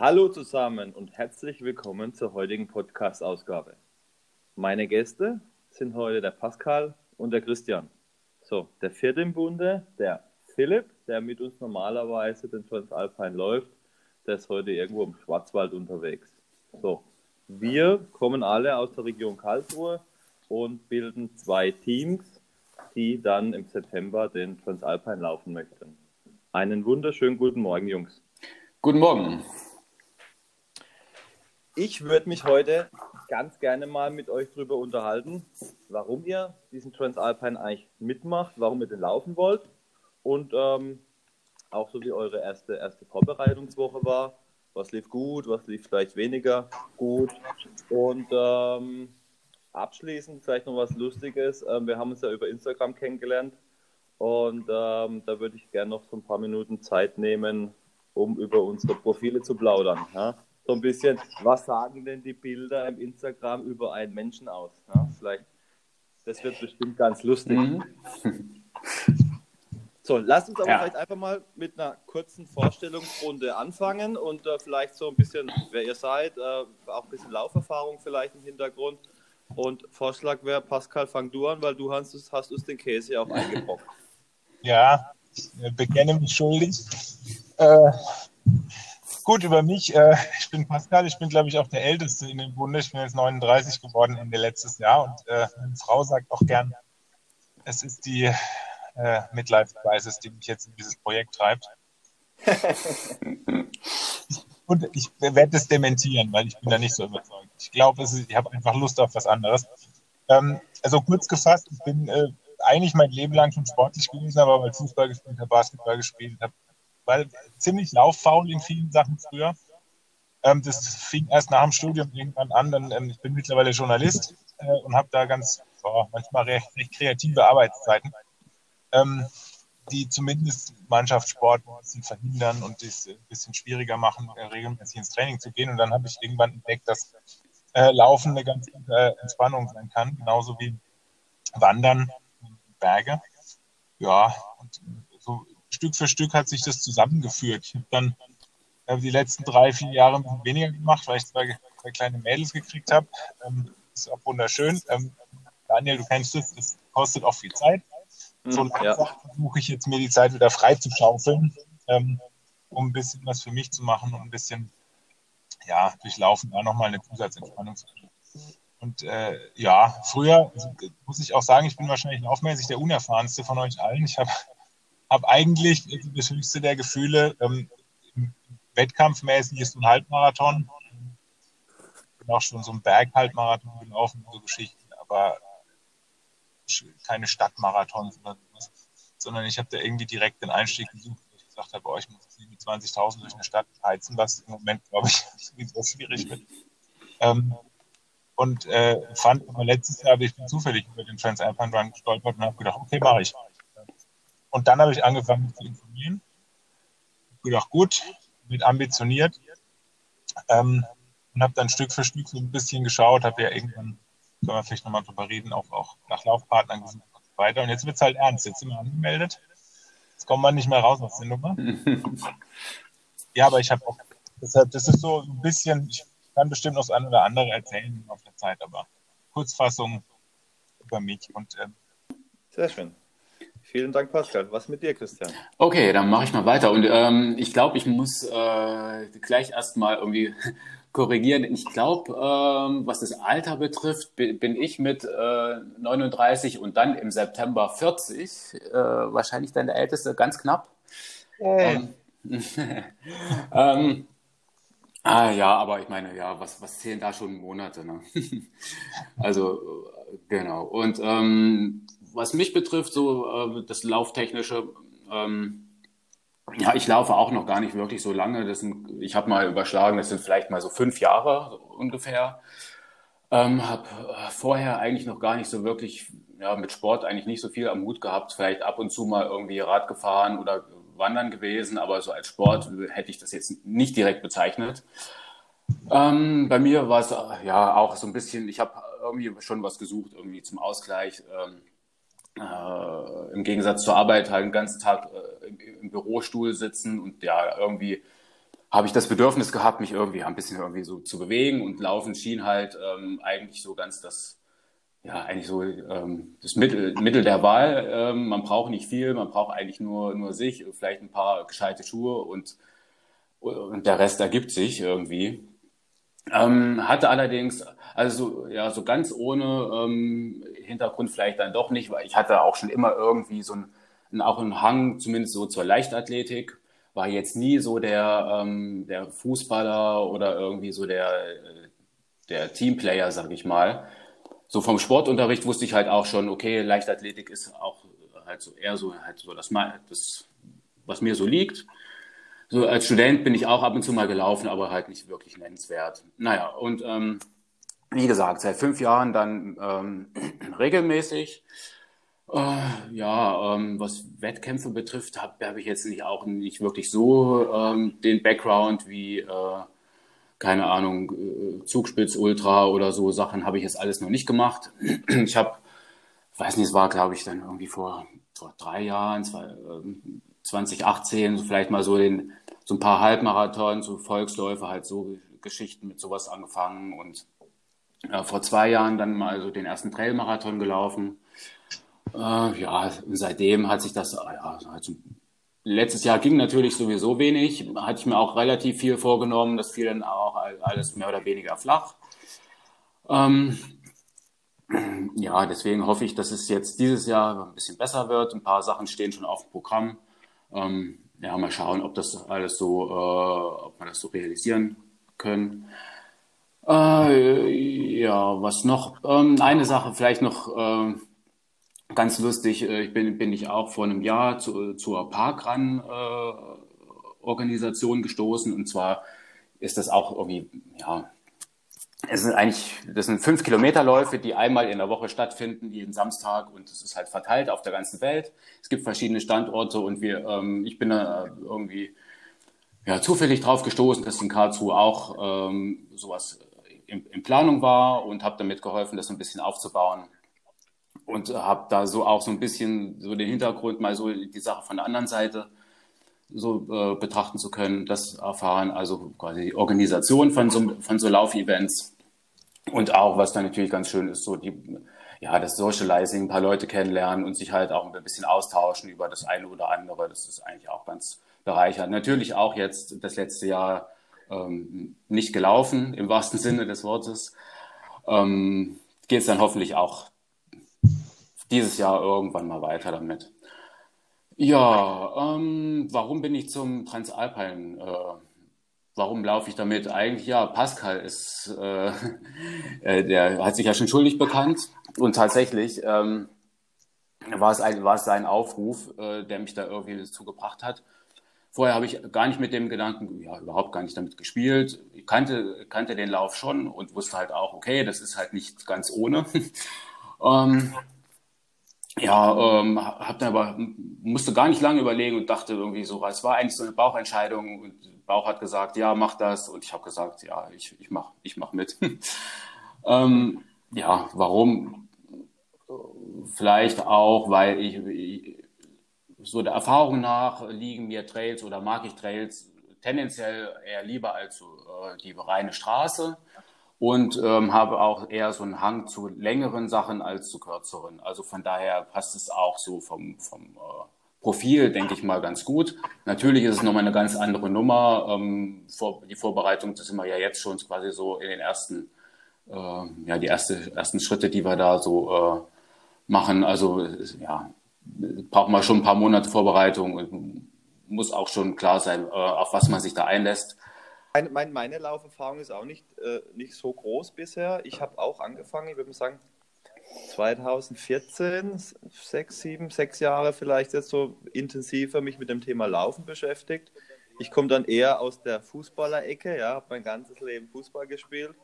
Hallo zusammen und herzlich willkommen zur heutigen Podcast-Ausgabe. Meine Gäste sind heute der Pascal und der Christian. So, der vierte im Bunde, der Philipp, der mit uns normalerweise den Transalpine läuft, der ist heute irgendwo im Schwarzwald unterwegs. So, wir kommen alle aus der Region Karlsruhe und bilden zwei Teams, die dann im September den Transalpine laufen möchten. Einen wunderschönen guten Morgen, Jungs. Guten Morgen. Ich würde mich heute ganz gerne mal mit euch darüber unterhalten, warum ihr diesen Transalpine eigentlich mitmacht, warum ihr den laufen wollt und ähm, auch so wie eure erste, erste Vorbereitungswoche war. Was lief gut, was lief vielleicht weniger gut und ähm, abschließend vielleicht noch was Lustiges. Ähm, wir haben uns ja über Instagram kennengelernt und ähm, da würde ich gerne noch so ein paar Minuten Zeit nehmen, um über unsere Profile zu plaudern. Ja? So ein bisschen, was sagen denn die Bilder im Instagram über einen Menschen aus? Ja? Vielleicht, das wird bestimmt ganz lustig. Mhm. So, lasst uns aber ja. vielleicht einfach mal mit einer kurzen Vorstellungsrunde anfangen und äh, vielleicht so ein bisschen, wer ihr seid, äh, auch ein bisschen Lauferfahrung vielleicht im Hintergrund. Und Vorschlag wäre, Pascal, fang du an, weil du hast, hast uns den Käse auch eingebrockt. Ja, ich bekenne mich schuldig. Äh, gut, über mich. Äh, ich bin Pascal, ich bin, glaube ich, auch der Älteste in dem Bunde. Ich bin jetzt 39 geworden Ende letztes Jahr und äh, meine Frau sagt auch gern, es ist die äh, Midlife Crisis, die mich jetzt in dieses Projekt treibt. und ich werde es dementieren, weil ich bin da nicht so überzeugt. Ich glaube, ich habe einfach Lust auf was anderes. Ähm, also kurz gefasst, ich bin äh, eigentlich mein Leben lang schon sportlich gewesen, aber weil Fußball gespielt habe, Basketball gespielt habe, weil ziemlich lauffaul in vielen Sachen früher. Ähm, das fing erst nach dem Studium irgendwann an. Dann, ähm, ich bin mittlerweile Journalist äh, und habe da ganz oh, manchmal recht, recht, kreative Arbeitszeiten, ähm, die zumindest Mannschaftssport ein bisschen verhindern und es ein bisschen schwieriger machen, äh, regelmäßig ins Training zu gehen. Und dann habe ich irgendwann entdeckt, dass äh, Laufen eine ganz gute äh, Entspannung sein kann, genauso wie Wandern, Berge. Ja, und so Stück für Stück hat sich das zusammengeführt. Ich habe dann äh, die letzten drei, vier Jahre weniger gemacht, weil ich zwei, zwei kleine Mädels gekriegt habe. Ähm, ist auch wunderschön. Ähm, Daniel, du kennst es, es kostet auch viel Zeit. Mhm, so ja. versuche ich jetzt mir die Zeit wieder frei zu schaufeln, ähm, um ein bisschen was für mich zu machen und ein bisschen ja, durchlaufen, da nochmal eine Zusatzentspannung zu kriegen. Und äh, ja, früher also, muss ich auch sagen, ich bin wahrscheinlich laufmäßig der unerfahrenste von euch allen. Ich habe hab eigentlich das höchste der Gefühle. Ähm, wettkampfmäßig ist ein Halbmarathon. Bin auch schon so ein Berghalbmarathon gelaufen, so Geschichten, aber keine sowas, sondern ich habe da irgendwie direkt den Einstieg gesucht, wo ich gesagt habe, oh, ich muss mit 20.000 durch eine Stadt heizen, was im Moment, glaube ich, so schwierig wird. Ähm, und äh, fand letztes Jahr, ich zufällig über den Transalpine Run gestolpert und habe gedacht, okay, mache ich. Und dann habe ich angefangen, mich zu informieren. Ich gedacht, gut, mit ambitioniert. Ähm, und habe dann Stück für Stück so ein bisschen geschaut, habe ja irgendwann, können wir vielleicht nochmal drüber reden, auch, auch nach Laufpartnern gesucht und so weiter. Und jetzt wird es halt ernst. Jetzt sind wir angemeldet. Jetzt kommt man nicht mehr raus aus der Nummer. ja, aber ich habe auch, deshalb, das ist so ein bisschen, ich kann bestimmt noch das eine oder andere erzählen auf der Zeit, aber Kurzfassung über mich und ähm, sehr schön. Vielen Dank, Pascal. Was mit dir, Christian? Okay, dann mache ich mal weiter. Und ähm, ich glaube, ich muss äh, gleich erstmal irgendwie korrigieren. Ich glaube, ähm, was das Alter betrifft, bin ich mit äh, 39 und dann im September 40, äh, wahrscheinlich dann der Älteste, ganz knapp. Hey. Ähm, ähm, ah ja, aber ich meine, ja, was, was zählen da schon Monate? Ne? also, genau. Und ähm, was mich betrifft, so äh, das Lauftechnische, ähm, ja, ich laufe auch noch gar nicht wirklich so lange. Das sind, ich habe mal überschlagen, das sind vielleicht mal so fünf Jahre ungefähr. Ähm, habe äh, vorher eigentlich noch gar nicht so wirklich, ja, mit Sport eigentlich nicht so viel am Hut gehabt. Vielleicht ab und zu mal irgendwie Rad gefahren oder wandern gewesen, aber so als Sport hätte ich das jetzt nicht direkt bezeichnet. Ähm, bei mir war es äh, ja auch so ein bisschen, ich habe irgendwie schon was gesucht, irgendwie zum Ausgleich. Ähm, äh, im Gegensatz zur Arbeit halt den ganzen Tag äh, im, Bürostuhl sitzen und ja, irgendwie habe ich das Bedürfnis gehabt, mich irgendwie ein bisschen irgendwie so zu bewegen und Laufen schien halt ähm, eigentlich so ganz das, ja, eigentlich so ähm, das Mittel, Mittel der Wahl. Ähm, man braucht nicht viel, man braucht eigentlich nur, nur sich, vielleicht ein paar gescheite Schuhe und, und der Rest ergibt sich irgendwie. Ähm, hatte allerdings, also ja, so ganz ohne ähm, Hintergrund vielleicht dann doch nicht, weil ich hatte auch schon immer irgendwie so einen, auch einen Hang, zumindest so zur Leichtathletik war jetzt nie so der, ähm, der Fußballer oder irgendwie so der, der Teamplayer, sag ich mal. So vom Sportunterricht wusste ich halt auch schon, okay, Leichtathletik ist auch halt so eher so, halt so das, das was mir so liegt. So als Student bin ich auch ab und zu mal gelaufen, aber halt nicht wirklich nennenswert. Naja, und ähm, wie gesagt, seit fünf Jahren dann ähm, regelmäßig. Äh, ja, ähm, was Wettkämpfe betrifft, habe hab ich jetzt nicht auch nicht wirklich so ähm, den Background wie, äh, keine Ahnung, äh, Zugspitz, Ultra oder so Sachen habe ich jetzt alles noch nicht gemacht. Ich habe, weiß nicht, es war, glaube ich, dann irgendwie vor, vor drei Jahren, zwei, 2018, ähm, so vielleicht mal so den, so ein paar Halbmarathons, so Volksläufe, halt so Geschichten mit sowas angefangen und äh, vor zwei Jahren dann mal so den ersten Trailmarathon gelaufen äh, ja, seitdem hat sich das, ja, also letztes Jahr ging natürlich sowieso wenig, hatte ich mir auch relativ viel vorgenommen, das fiel dann auch alles mehr oder weniger flach. Ähm, ja, deswegen hoffe ich, dass es jetzt dieses Jahr ein bisschen besser wird. Ein paar Sachen stehen schon auf dem Programm. Ähm, ja, mal schauen, ob das alles so, äh, ob wir das so realisieren können. Äh, ja, was noch? Ähm, eine Sache vielleicht noch, äh, Ganz lustig, äh, ich bin, bin ich auch vor einem Jahr zu, zur Parkrun-Organisation äh, gestoßen. Und zwar ist das auch irgendwie, ja, es sind eigentlich, das sind fünf Kilometerläufe, die einmal in der Woche stattfinden, jeden Samstag und es ist halt verteilt auf der ganzen Welt. Es gibt verschiedene Standorte und wir, ähm, ich bin da irgendwie ja, zufällig drauf gestoßen, dass in Karlsruhe auch ähm, sowas in, in Planung war und habe damit geholfen, das so ein bisschen aufzubauen und habe da so auch so ein bisschen so den Hintergrund mal so die Sache von der anderen Seite so äh, betrachten zu können, das erfahren, also quasi die Organisation von so, von so Laufevents und auch, was dann natürlich ganz schön ist, so die, ja, das Socializing, ein paar Leute kennenlernen und sich halt auch ein bisschen austauschen über das eine oder andere, das ist eigentlich auch ganz bereichernd. Natürlich auch jetzt das letzte Jahr ähm, nicht gelaufen, im wahrsten Sinne des Wortes. Ähm, Geht es dann hoffentlich auch dieses Jahr irgendwann mal weiter damit. Ja, ähm, warum bin ich zum Transalpine? Äh, warum laufe ich damit? Eigentlich ja, Pascal ist, äh, äh, der hat sich ja schon schuldig bekannt und tatsächlich ähm, war es ein, war es sein Aufruf, äh, der mich da irgendwie dazu gebracht hat. Vorher habe ich gar nicht mit dem Gedanken, ja, überhaupt gar nicht damit gespielt. Ich kannte, kannte den Lauf schon und wusste halt auch, okay, das ist halt nicht ganz ohne. ähm, ja, ähm, hab dann aber musste gar nicht lange überlegen und dachte irgendwie so, es war eigentlich so eine Bauchentscheidung und Bauch hat gesagt, ja, mach das und ich habe gesagt, ja, ich, ich mach, ich mach mit. ähm, ja, warum? Vielleicht auch, weil ich, ich so der Erfahrung nach liegen mir Trails oder mag ich Trails tendenziell eher lieber als äh, die reine Straße und ähm, habe auch eher so einen Hang zu längeren Sachen als zu kürzeren. Also von daher passt es auch so vom, vom äh, Profil, denke ich mal, ganz gut. Natürlich ist es nochmal eine ganz andere Nummer. Ähm, vor, die Vorbereitung, das sind wir ja jetzt schon quasi so in den ersten, äh, ja, die erste, ersten Schritte, die wir da so äh, machen. Also ja, braucht man schon ein paar Monate Vorbereitung und muss auch schon klar sein, äh, auf was man sich da einlässt. Meine, meine Lauferfahrung ist auch nicht, äh, nicht so groß bisher. Ich habe auch angefangen, ich würde mal sagen, 2014, sechs, sieben, sechs Jahre vielleicht jetzt so intensiver mich mit dem Thema Laufen beschäftigt. Ich komme dann eher aus der Fußballerecke, ja, habe mein ganzes Leben Fußball gespielt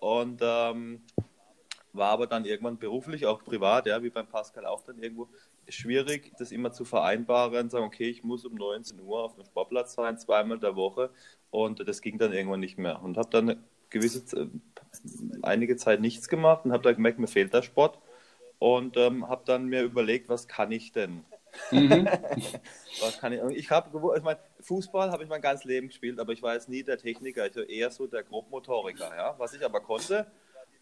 und ähm, war aber dann irgendwann beruflich, auch privat, ja, wie beim Pascal auch dann irgendwo schwierig, das immer zu vereinbaren, sagen, okay, ich muss um 19 Uhr auf dem Sportplatz sein, zweimal der Woche und das ging dann irgendwann nicht mehr. Und habe dann gewisse, einige Zeit nichts gemacht und habe dann gemerkt, mir fehlt der Sport. Und ähm, habe dann mir überlegt, was kann ich denn? Mhm. Was kann ich, ich habe, ich mein, Fußball habe ich mein ganzes Leben gespielt, aber ich war jetzt nie der Techniker, ich war eher so der Grobmotoriker. Ja? Was ich aber konnte,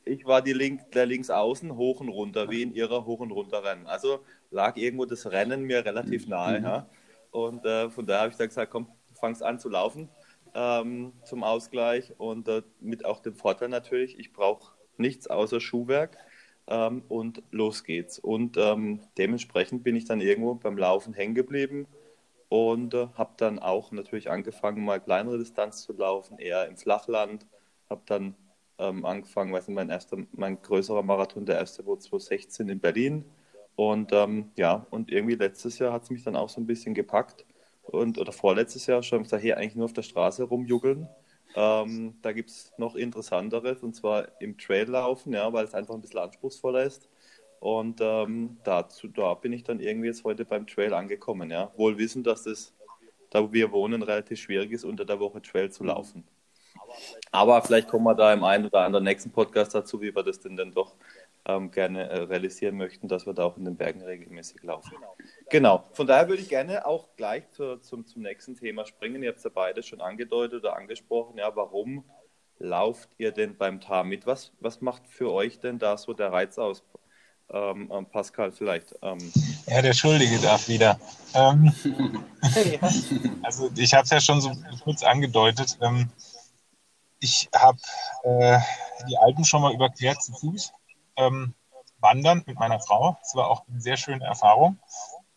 ich war die Link, der Linksaußen hoch und runter, wie in ihrer hoch und runter Rennen. Also lag irgendwo das Rennen mir relativ nahe. Mhm. Ja? Und äh, von daher habe ich dann gesagt, komm, fangst an zu laufen ähm, zum Ausgleich und äh, mit auch dem Vorteil natürlich, ich brauche nichts außer Schuhwerk ähm, und los geht's. Und ähm, dementsprechend bin ich dann irgendwo beim Laufen hängen geblieben und äh, habe dann auch natürlich angefangen, mal kleinere Distanz zu laufen, eher im Flachland. Habe dann ähm, angefangen, weiß nicht, mein erster, mein größerer Marathon, der erste wurde 2016 in Berlin. Und ähm, ja, und irgendwie letztes Jahr hat es mich dann auch so ein bisschen gepackt. Und, oder vorletztes Jahr schon gesagt, hier eigentlich nur auf der Straße rumjuggeln. Ähm, da gibt es noch interessanteres, und zwar im Traillaufen, ja, weil es einfach ein bisschen anspruchsvoller ist. Und ähm, dazu, da bin ich dann irgendwie jetzt heute beim Trail angekommen, ja. Wohl wissen, dass es, da wo wir wohnen, relativ schwierig ist, unter der Woche Trail zu laufen. Aber vielleicht kommen wir da im einen oder anderen nächsten Podcast dazu, wie wir das denn dann doch ähm, gerne äh, realisieren möchten, dass wir da auch in den Bergen regelmäßig laufen. Genau. genau. Von daher würde ich gerne auch gleich zu, zum, zum nächsten Thema springen. Ihr habt es ja beide schon angedeutet oder angesprochen. Ja, warum lauft ihr denn beim TAR mit? Was, was macht für euch denn da so der Reiz aus? Ähm, ähm, Pascal vielleicht. Ähm. Ja, der Schuldige darf wieder. Ähm, also ich habe es ja schon so kurz angedeutet. Ich habe äh, die Alpen schon mal überquert zu Fuß ähm, wandern mit meiner Frau. Das war auch eine sehr schöne Erfahrung.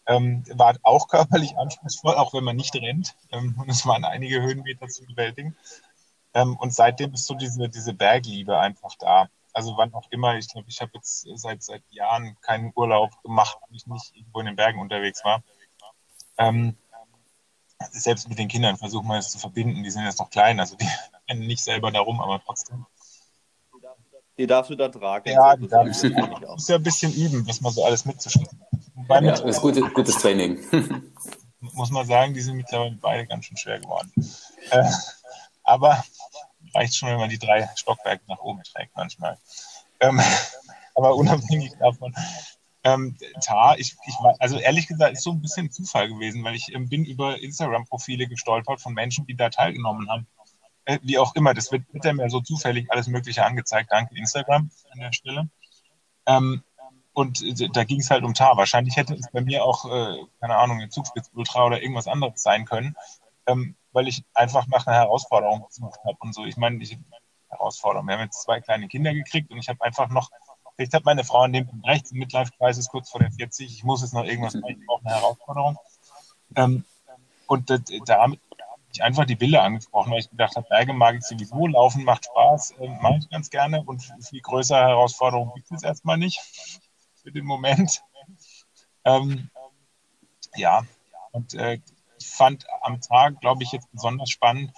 Ähm, war auch körperlich anspruchsvoll, auch wenn man nicht rennt. Ähm, und es waren einige Höhenmeter zu bewältigen. Ähm, und seitdem ist so diese, diese Bergliebe einfach da. Also wann auch immer, ich glaube, ich habe jetzt seit, seit Jahren keinen Urlaub gemacht, wenn ich nicht irgendwo in den Bergen unterwegs war. Ähm, selbst mit den Kindern versuchen wir es zu verbinden. Die sind jetzt noch klein, also die rennen nicht selber darum, aber trotzdem. Die darfst du da tragen. Ja, die darf ich. muss ja ein bisschen üben, was man so alles mitzuschicken. Ja, das ist gute, gutes Training. muss man sagen, die sind mittlerweile beide ganz schön schwer geworden. Äh, aber reicht schon, wenn man die drei Stockwerke nach oben trägt manchmal. Ähm, aber unabhängig davon. Ähm, Tar, ich, ich also ehrlich gesagt, ist so ein bisschen Zufall gewesen, weil ich ähm, bin über Instagram-Profile gestolpert von Menschen, die da teilgenommen haben äh, wie auch immer, das wird, wird mir so zufällig alles Mögliche angezeigt. Danke Instagram an der Stelle. Ähm, und äh, da ging es halt um Tar. Wahrscheinlich hätte es bei mir auch, äh, keine Ahnung, ein Zugspitz Ultra oder irgendwas anderes sein können, ähm, weil ich einfach nach einer Herausforderung gesucht habe und so. Ich meine, ich Herausforderung. Wir haben jetzt zwei kleine Kinder gekriegt und ich habe einfach noch, vielleicht hat meine Frau an dem Punkt recht, Midlife-Crisis kurz vor der 40, ich muss jetzt noch irgendwas machen, ich brauche eine Herausforderung. Ähm, und äh, damit ich einfach die Bilder angesprochen, weil ich gedacht habe, Berge mag ich sowieso, Laufen macht Spaß, äh, mache ich ganz gerne und viel größere Herausforderungen gibt es erstmal nicht für den Moment. Ähm, ja, und äh, ich fand am Tag, glaube ich, jetzt besonders spannend.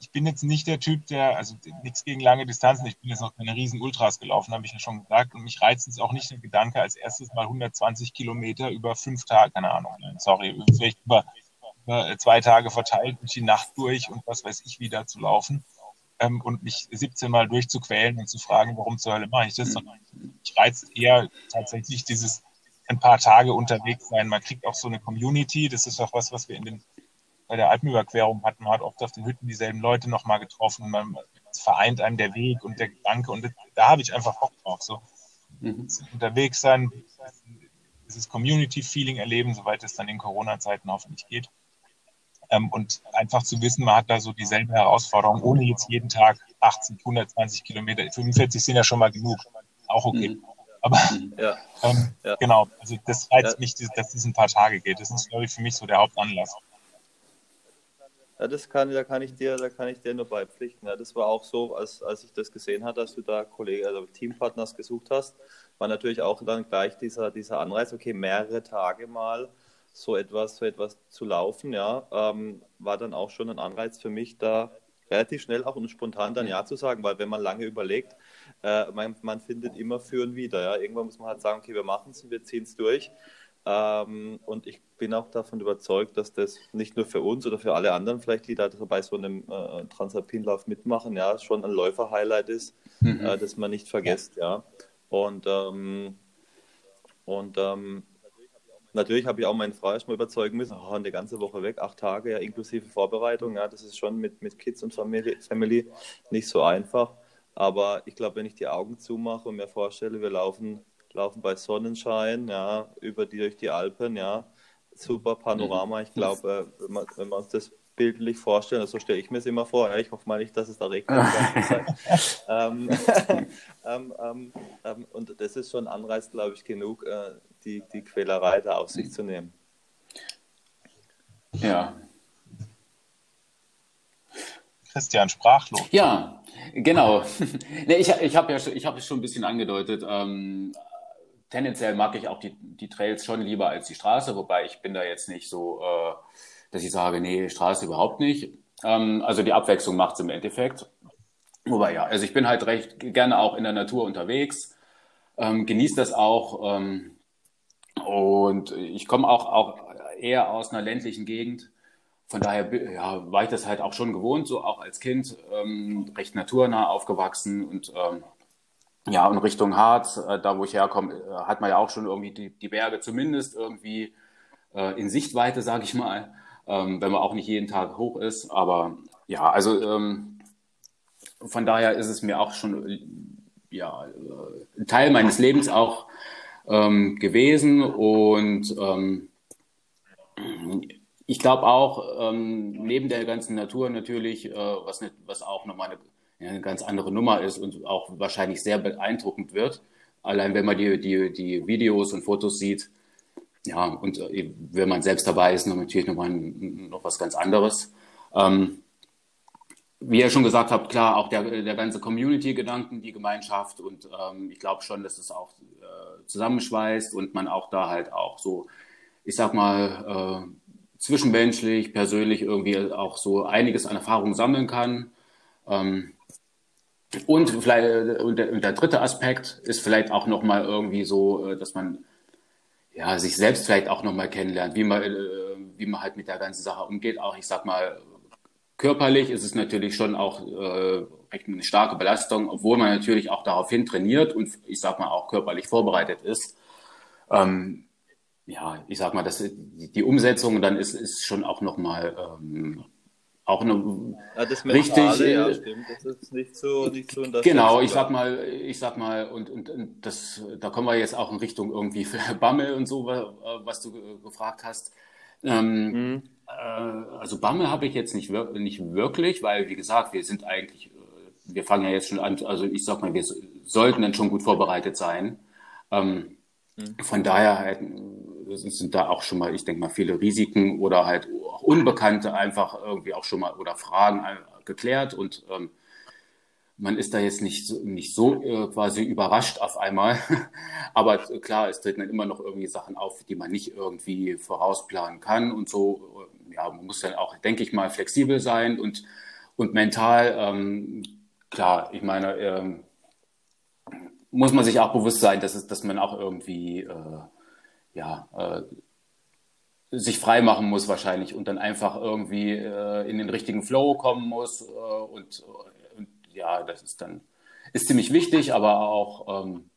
Ich bin jetzt nicht der Typ, der, also nichts gegen lange Distanzen, ich bin jetzt noch keine riesen Ultras gelaufen, habe ich ja schon gesagt. Und mich reizt es auch nicht der Gedanke, als erstes mal 120 Kilometer über fünf Tage, keine Ahnung, sorry, vielleicht über ne, zwei Tage verteilt durch die Nacht durch und was weiß ich wieder zu laufen ähm, und mich 17 Mal durchzuquälen und zu fragen, warum zur Hölle mache ich das, sondern ich reizt eher tatsächlich dieses ein paar Tage unterwegs sein. Man kriegt auch so eine Community, das ist auch was, was wir in den bei der Alpenüberquerung hatten, man hat oft auf den Hütten dieselben Leute nochmal getroffen, man vereint einem der Weg und der Gedanke und da habe ich einfach Bock drauf, so mhm. unterwegs sein, dieses Community-Feeling erleben, soweit es dann in Corona-Zeiten hoffentlich geht. Ähm, und einfach zu wissen, man hat da so dieselbe Herausforderung, ohne jetzt jeden Tag 80, 120 Kilometer. 45 sind ja schon mal genug. Auch okay. Mhm. Aber ja. Ähm, ja. genau, also das reizt ja. mich, dass es ein paar Tage geht. Das ist, glaube ich, für mich so der Hauptanlass. Ja, das kann, da kann ich dir, da kann ich dir nur beipflichten. Ja, das war auch so, als, als ich das gesehen hatte, dass du da Kollege, also Teampartners gesucht hast, war natürlich auch dann gleich dieser, dieser Anreiz, okay, mehrere Tage mal so etwas, so etwas zu laufen, ja, ähm, war dann auch schon ein Anreiz für mich, da relativ schnell auch und spontan dann Ja zu sagen, weil wenn man lange überlegt, äh, man, man, findet immer für und wieder. Ja. Irgendwann muss man halt sagen, okay, wir machen es und wir ziehen es durch. Ähm, und ich bin auch davon überzeugt, dass das nicht nur für uns oder für alle anderen vielleicht, die da bei so einem äh, Transalpinlauf mitmachen, ja, schon ein Läufer-Highlight ist, mhm. äh, das man nicht vergisst, ja. Und, ähm, und ähm, natürlich habe ich auch meine Frau erstmal überzeugen müssen, oh, eine ganze Woche weg, acht Tage, ja, inklusive Vorbereitung, ja, das ist schon mit, mit Kids und Family, Family nicht so einfach. Aber ich glaube, wenn ich die Augen zumache und mir vorstelle, wir laufen, laufen bei Sonnenschein, ja, über die, durch die Alpen, ja, super Panorama. Ich glaube, äh, wenn, man, wenn wir uns das bildlich vorstellen, so stelle ich mir es immer vor. Ja, ich hoffe mal nicht, dass es da regnet. ähm, ähm, ähm, ähm, und das ist schon Anreiz, glaube ich, genug, äh, die, die Quälerei da auf sich zu nehmen. Ja. Christian, sprachlos. Ja, genau. nee, ich ich habe ja ich hab es schon ein bisschen angedeutet. Ähm, tendenziell mag ich auch die, die Trails schon lieber als die Straße, wobei ich bin da jetzt nicht so, äh, dass ich sage, nee, Straße überhaupt nicht. Ähm, also die Abwechslung macht es im Endeffekt. Wobei ja, also ich bin halt recht gerne auch in der Natur unterwegs, ähm, genieße das auch ähm, und ich komme auch, auch eher aus einer ländlichen Gegend. Von daher ja, war ich das halt auch schon gewohnt, so auch als Kind, ähm, recht naturnah aufgewachsen und ähm, ja, in Richtung Harz, äh, da wo ich herkomme, äh, hat man ja auch schon irgendwie die, die Berge zumindest irgendwie äh, in Sichtweite, sage ich mal, ähm, wenn man auch nicht jeden Tag hoch ist. Aber ja, also ähm, von daher ist es mir auch schon ja, äh, ein Teil meines Lebens auch ähm, gewesen und ähm, ich glaube auch, ähm, neben der ganzen Natur natürlich, äh, was, nicht, was auch nochmal eine eine ganz andere Nummer ist und auch wahrscheinlich sehr beeindruckend wird. Allein wenn man die, die, die Videos und Fotos sieht, ja, und äh, wenn man selbst dabei ist, natürlich nochmal noch was ganz anderes. Ähm, wie ihr schon gesagt habt, klar, auch der, der ganze Community-Gedanken, die Gemeinschaft und ähm, ich glaube schon, dass es auch äh, zusammenschweißt und man auch da halt auch so, ich sag mal, äh, zwischenmenschlich, persönlich irgendwie auch so einiges an Erfahrung sammeln kann. Ähm, und vielleicht und der, und der dritte Aspekt ist vielleicht auch noch mal irgendwie so, äh, dass man ja sich selbst vielleicht auch noch mal kennenlernt, wie man äh, wie man halt mit der ganzen Sache umgeht. Auch ich sag mal körperlich ist es natürlich schon auch äh, eine starke Belastung, obwohl man natürlich auch daraufhin trainiert und ich sag mal auch körperlich vorbereitet ist. Ähm, ja, ich sag mal, dass die Umsetzung dann ist ist schon auch noch mal ähm, auch eine ja, das Mentale, richtig ja, stimmt. Das ist nicht so, nicht so Genau, ich sag mal, ich sag mal, und, und, und das, da kommen wir jetzt auch in Richtung irgendwie Bammel und so, was du gefragt hast. Ähm, mhm. äh, also Bammel habe ich jetzt nicht, nicht wirklich, weil wie gesagt, wir sind eigentlich, äh, wir fangen ja jetzt schon an, also ich sag mal, wir sollten dann schon gut vorbereitet sein. Ähm, mhm. Von daher halt, sind da auch schon mal, ich denke mal, viele Risiken oder halt auch Unbekannte einfach irgendwie auch schon mal oder Fragen äh, geklärt und ähm, man ist da jetzt nicht so, nicht so äh, quasi überrascht auf einmal. Aber klar, es treten dann immer noch irgendwie Sachen auf, die man nicht irgendwie vorausplanen kann und so. Ja, man muss dann auch, denke ich mal, flexibel sein und, und mental. Ähm, klar, ich meine, ähm, muss man sich auch bewusst sein, dass, es, dass man auch irgendwie äh, ja, äh, sich frei machen muss wahrscheinlich und dann einfach irgendwie äh, in den richtigen Flow kommen muss. Äh, und, und, ja, das ist dann ist ziemlich wichtig, aber auch, ähm,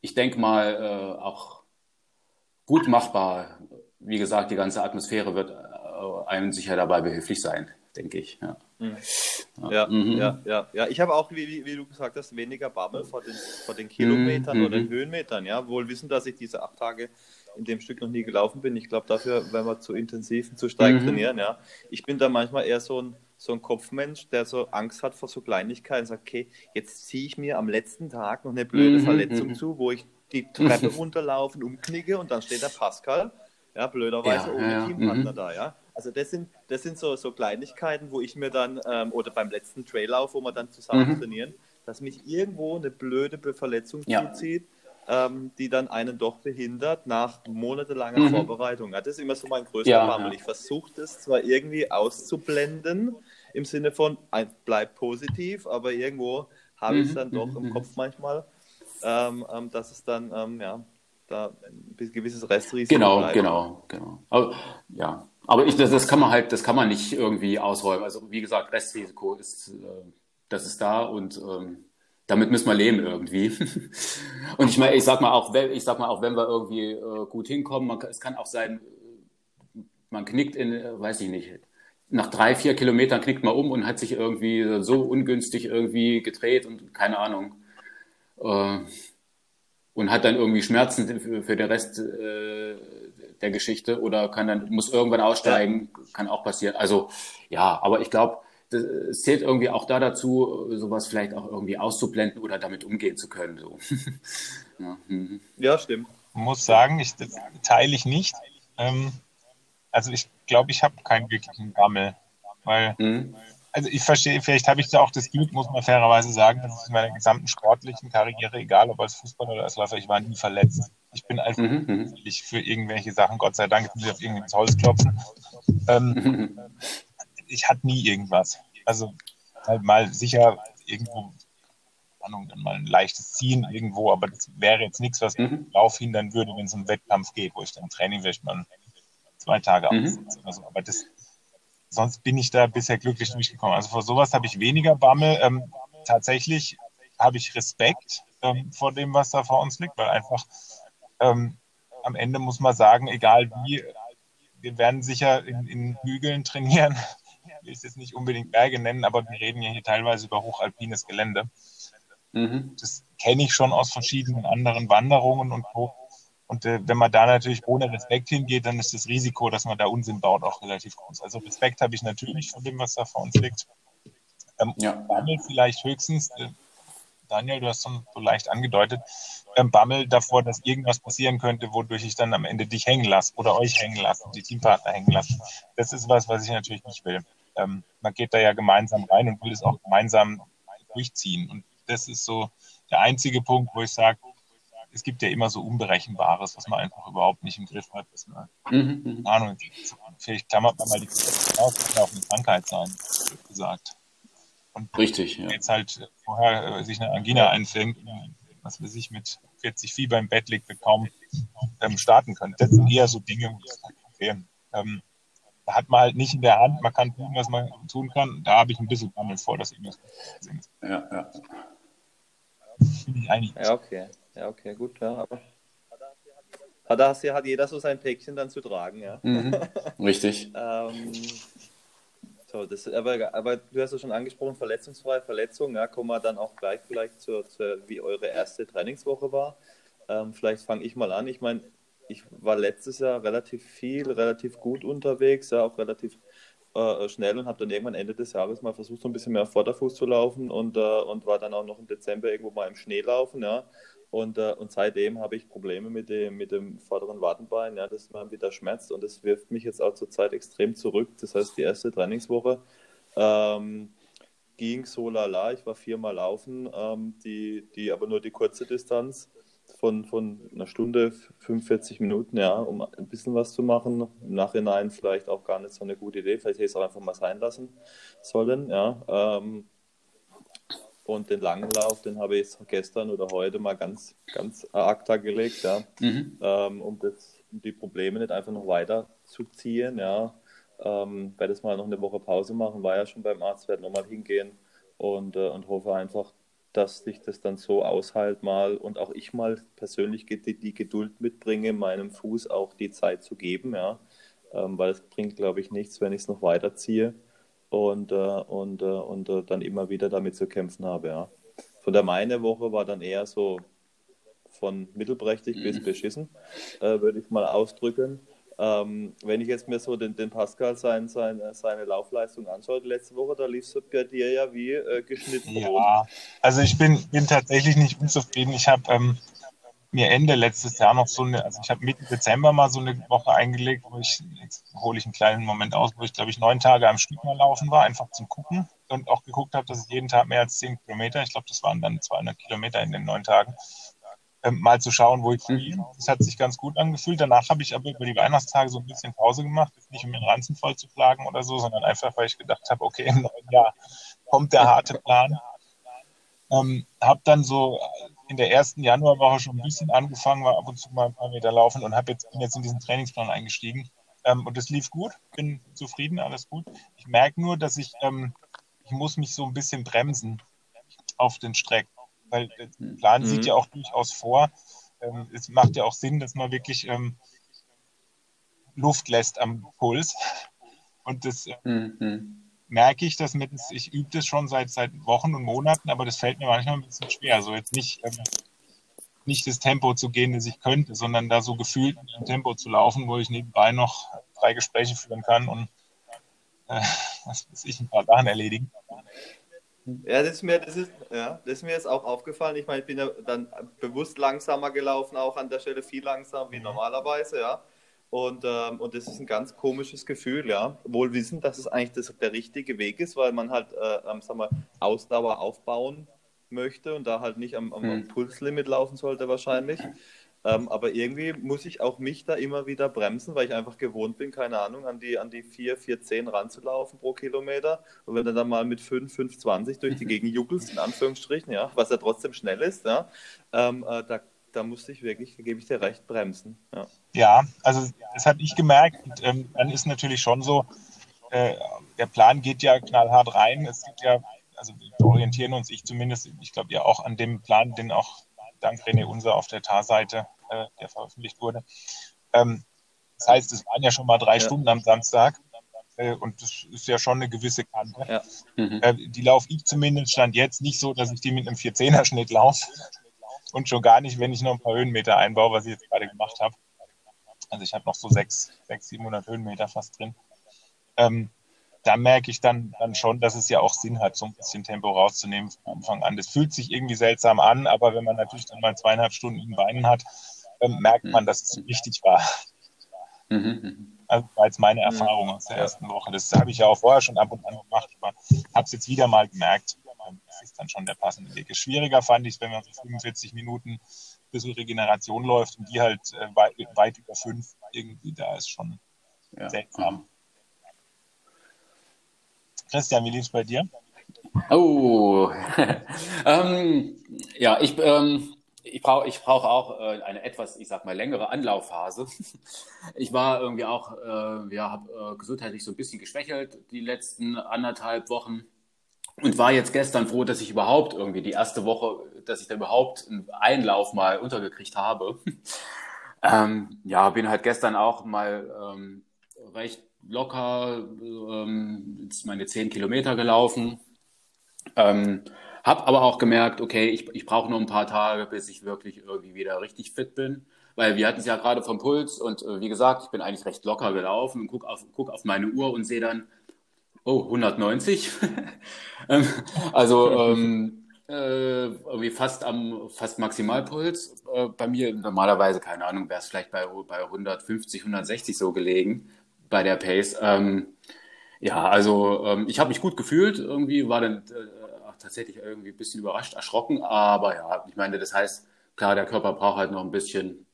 ich denke mal, äh, auch gut machbar. Wie gesagt, die ganze Atmosphäre wird äh, einem sicher dabei behilflich sein, denke ich. Ja. Mhm. Ja, mhm. ja, ja, ja. Ich habe auch, wie, wie, du gesagt hast, weniger Bammel vor den, vor den Kilometern mhm. oder den Höhenmetern. Ja, wohl wissen, dass ich diese acht Tage in dem Stück noch nie gelaufen bin. Ich glaube, dafür werden wir zu intensiv und zu stark mhm. trainieren. Ja. Ich bin da manchmal eher so ein, so ein Kopfmensch, der so Angst hat vor so Kleinigkeiten sagt, okay, jetzt ziehe ich mir am letzten Tag noch eine blöde mhm. Verletzung mhm. zu, wo ich die Treppe runterlaufen, umknicke und dann steht der Pascal, ja, blöderweise ja, ohne ja, Teampartner mhm. da, ja. Also das sind, das sind so, so Kleinigkeiten, wo ich mir dann, ähm, oder beim letzten Traillauf, wo wir dann zusammen mhm. trainieren, dass mich irgendwo eine blöde Verletzung zuzieht ähm, die dann einen doch behindert nach monatelanger mhm. Vorbereitung. Das ist immer so mein größter ja, Bammel. Ja. Ich versuche das zwar irgendwie auszublenden, im Sinne von, bleib positiv, aber irgendwo habe mhm. ich es dann doch im mhm. Kopf manchmal, ähm, ähm, dass es dann, ähm, ja, da ein gewisses Restrisiko Genau, bleibt. genau, genau. Aber, ja, aber ich, das, das, kann man halt, das kann man nicht irgendwie ausräumen. Also wie gesagt, Restrisiko ist, äh, das ist da und ähm, damit müssen wir leben irgendwie. Und ich meine, ich sag mal auch, ich sag mal auch, wenn wir irgendwie äh, gut hinkommen, man, es kann auch sein, man knickt in, äh, weiß ich nicht, nach drei, vier Kilometern knickt man um und hat sich irgendwie so ungünstig irgendwie gedreht und keine Ahnung. Äh, und hat dann irgendwie Schmerzen für, für den Rest äh, der Geschichte oder kann dann, muss irgendwann aussteigen, kann auch passieren. Also ja, aber ich glaube, es zählt irgendwie auch da dazu, sowas vielleicht auch irgendwie auszublenden oder damit umgehen zu können. So. ja, mhm. ja, stimmt. Ich muss sagen, ich, das teile ich nicht. Ähm, also ich glaube, ich habe keinen wirklichen Gammel. Weil, mhm. also ich verstehe, vielleicht habe ich da auch das Glück, muss man fairerweise sagen, dass ich in meiner gesamten sportlichen Karriere, egal ob als Fußballer oder als Läufer, ich war nie verletzt. Ich bin einfach mhm. mhm. für irgendwelche Sachen, Gott sei Dank, jetzt muss ich auf irgendein Holz klopfen. Ähm, mhm. Ich hatte nie irgendwas. Also halt mal sicher irgendwo Ahnung, dann mal ein leichtes Ziehen irgendwo, aber das wäre jetzt nichts, was mhm. Lauf hindern würde, wenn es um Wettkampf geht, wo ich dann Training vielleicht mal zwei Tage mhm. oder so. Aber das, sonst bin ich da bisher glücklich durchgekommen. Also vor sowas habe ich weniger Bammel. Ähm, tatsächlich habe ich Respekt ähm, vor dem, was da vor uns liegt, weil einfach ähm, am Ende muss man sagen, egal wie, wir werden sicher in, in Hügeln trainieren. Ich will es jetzt nicht unbedingt Berge nennen, aber wir reden ja hier teilweise über hochalpines Gelände. Mhm. Das kenne ich schon aus verschiedenen anderen Wanderungen und Co. Und äh, wenn man da natürlich ohne Respekt hingeht, dann ist das Risiko, dass man da Unsinn baut, auch relativ groß. Also Respekt habe ich natürlich von dem, was da vor uns liegt. Ähm, ja. Bammel vielleicht höchstens, äh, Daniel, du hast schon so leicht angedeutet, ähm, Bammel davor, dass irgendwas passieren könnte, wodurch ich dann am Ende dich hängen lasse oder euch hängen lasse, die Teampartner hängen lasse. Das ist was, was ich natürlich nicht will. Ähm, man geht da ja gemeinsam rein und will es auch gemeinsam durchziehen. Und das ist so der einzige Punkt, wo ich sage, es gibt ja immer so Unberechenbares, was man einfach überhaupt nicht im Griff hat. Dass man, mhm. keine Ahnung, vielleicht klammert man mal die Krankheit aus, kann auch eine Krankheit sein, gesagt. Und Richtig, ja. jetzt halt vorher äh, sich eine Angina einfängt, was weiß ich, mit 40 Fieber im Bett liegt, kaum ähm, starten können. Das sind eher so Dinge, wo ich sage, okay, ähm, hat man halt nicht in der Hand, man kann tun, was man tun kann. Da habe ich ein bisschen Bammel vor, dass irgendwas passiert. Ja, ja. Finde ich eigentlich. Ja, okay. Ja, okay, gut, ja, aber. Hat, hat, jeder so sein Päckchen dann zu tragen, ja. Mhm, richtig. ähm, so, das, aber, aber du hast ja schon angesprochen, verletzungsfreie Verletzung, ja, kommen wir dann auch gleich vielleicht zur, zur wie eure erste Trainingswoche war. Ähm, vielleicht fange ich mal an. Ich meine, ich war letztes Jahr relativ viel, relativ gut unterwegs, ja, auch relativ äh, schnell und habe dann irgendwann Ende des Jahres mal versucht, so ein bisschen mehr Vorderfuß zu laufen und, äh, und war dann auch noch im Dezember irgendwo mal im Schnee laufen, ja. Und, äh, und seitdem habe ich Probleme mit dem, mit dem vorderen Wadenbein, ja, das mir wieder schmerzt und das wirft mich jetzt auch zurzeit extrem zurück. Das heißt, die erste Trainingswoche ähm, ging so lala. Ich war viermal laufen, ähm, die, die aber nur die kurze Distanz von, von einer Stunde, 45 Minuten, ja, um ein bisschen was zu machen. Im Nachhinein vielleicht auch gar nicht so eine gute Idee. Vielleicht hätte ich es auch einfach mal sein lassen sollen, ja. Ähm, und den langen Lauf, den habe ich gestern oder heute mal ganz, ganz acta gelegt, ja, mhm. ähm, um, das, um die Probleme nicht einfach noch weiter zu ziehen, ja. Ähm, werde jetzt mal noch eine Woche Pause machen, war ja schon beim Arzt, werde nochmal hingehen und, äh, und hoffe einfach, dass sich das dann so aushält mal und auch ich mal persönlich die, die Geduld mitbringe, meinem Fuß auch die Zeit zu geben, ja. Ähm, weil es bringt, glaube ich, nichts, wenn ich es noch weiterziehe und, äh, und, äh, und äh, dann immer wieder damit zu kämpfen habe. Ja. Von der meine Woche war dann eher so von mittelprächtig mhm. bis beschissen, äh, würde ich mal ausdrücken. Ähm, wenn ich jetzt mir so den, den Pascal sein, sein, seine Laufleistung anschaue, letzte Woche, da lief es bei dir ja wie äh, geschnitten. Ja, also ich bin, bin tatsächlich nicht unzufrieden. Ich habe ähm, mir Ende letztes Jahr noch so eine, also ich habe Mitte Dezember mal so eine Woche eingelegt, wo ich, jetzt hole ich einen kleinen Moment aus, wo ich glaube ich neun Tage am Stück mal laufen war, einfach zum Gucken und auch geguckt habe, dass ich jeden Tag mehr als zehn Kilometer, ich glaube das waren dann 200 Kilometer in den neun Tagen, ähm, mal zu schauen, wo ich bin. Das hat sich ganz gut angefühlt. Danach habe ich aber über die Weihnachtstage so ein bisschen Pause gemacht, nicht um den Ranzen voll zu plagen oder so, sondern einfach, weil ich gedacht habe, okay, im neuen Jahr kommt der harte Plan. Ähm, habe dann so in der ersten Januarwoche schon ein bisschen angefangen, war ab und zu mal ein paar Meter laufen und habe jetzt, bin jetzt in diesen Trainingsplan eingestiegen. Ähm, und es lief gut, bin zufrieden, alles gut. Ich merke nur, dass ich, ähm, ich muss mich so ein bisschen bremsen auf den Strecken. Weil der Plan mhm. sieht ja auch durchaus vor, ähm, es macht ja auch Sinn, dass man wirklich ähm, Luft lässt am Puls. Und das äh, mhm. merke ich, dass mit, ich übe das schon seit, seit Wochen und Monaten, aber das fällt mir manchmal ein bisschen schwer. Also jetzt nicht, ähm, nicht das Tempo zu gehen, das ich könnte, sondern da so gefühlt im Tempo zu laufen, wo ich nebenbei noch drei Gespräche führen kann und äh, was weiß ich, ein paar Sachen erledigen. Ja, das ist mir, das ist, ja, das ist mir jetzt auch aufgefallen. Ich meine, ich bin ja dann bewusst langsamer gelaufen, auch an der Stelle viel langsamer wie mhm. normalerweise, ja. Und, ähm, und das ist ein ganz komisches Gefühl, ja. Wohl wissend, dass es eigentlich das, der richtige Weg ist, weil man halt, äh, ähm, sagen wir, Ausdauer aufbauen möchte und da halt nicht am, am, am hm. Pulslimit laufen sollte wahrscheinlich. Ähm, aber irgendwie muss ich auch mich da immer wieder bremsen, weil ich einfach gewohnt bin, keine Ahnung, an die, an die 4, 4, 10 ranzulaufen pro Kilometer. Und wenn du dann mal mit 5, 5, 20 durch die Gegend juckelst, in Anführungsstrichen, ja, was ja trotzdem schnell ist, ja, ähm, äh, da da musste ich wirklich, da gebe ich dir recht, bremsen. Ja, ja also das habe ich gemerkt. Und, ähm, dann ist natürlich schon so, äh, der Plan geht ja knallhart rein. Es gibt ja, also wir orientieren uns, ich zumindest, ich glaube ja auch an dem Plan, den auch dank René Unser auf der TAR-Seite, äh, der veröffentlicht wurde. Ähm, das heißt, es waren ja schon mal drei ja. Stunden am Samstag äh, und das ist ja schon eine gewisse Kante. Ja. Mhm. Äh, die laufe ich zumindest stand jetzt nicht so, dass ich die mit einem 410er-Schnitt laufe, und schon gar nicht, wenn ich noch ein paar Höhenmeter einbaue, was ich jetzt gerade gemacht habe. Also ich habe noch so 600, 700 Höhenmeter fast drin. Ähm, da merke ich dann, dann schon, dass es ja auch Sinn hat, so ein bisschen Tempo rauszunehmen von Anfang an. Das fühlt sich irgendwie seltsam an, aber wenn man natürlich dann mal zweieinhalb Stunden in den Beinen hat, merkt man, dass es wichtig war. Mhm. Also war jetzt meine Erfahrung aus der ersten Woche. Das habe ich ja auch vorher schon ab und an gemacht, aber habe es jetzt wieder mal gemerkt das ist dann schon der passende Weg. Schwieriger fand ich es, wenn man so 45 Minuten ein bisschen Regeneration läuft und die halt äh, weit, weit, über fünf irgendwie, da ist schon ja. seltsam. Christian, wie lief es bei dir? Oh, ähm, ja, ich, ähm, ich brauche ich brauch auch äh, eine etwas, ich sag mal, längere Anlaufphase. Ich war irgendwie auch, äh, ja, habe äh, gesundheitlich so ein bisschen geschwächelt die letzten anderthalb Wochen und war jetzt gestern froh, dass ich überhaupt irgendwie die erste Woche, dass ich da überhaupt einen Einlauf mal untergekriegt habe. ähm, ja, bin halt gestern auch mal ähm, recht locker ähm, meine zehn Kilometer gelaufen. Ähm, hab aber auch gemerkt, okay, ich, ich brauche nur ein paar Tage, bis ich wirklich irgendwie wieder richtig fit bin. Weil wir hatten es ja gerade vom Puls und äh, wie gesagt, ich bin eigentlich recht locker gelaufen und guck auf, guck auf meine Uhr und sehe dann, Oh, 190. Ähm, also ähm, äh, irgendwie fast am fast Maximalpuls. Äh, bei mir normalerweise, keine Ahnung, wäre es vielleicht bei, bei 150, 160 so gelegen bei der Pace. Ähm, ja, also ähm, ich habe mich gut gefühlt, irgendwie war dann äh, tatsächlich irgendwie ein bisschen überrascht, erschrocken, aber ja, ich meine, das heißt, klar, der Körper braucht halt noch ein bisschen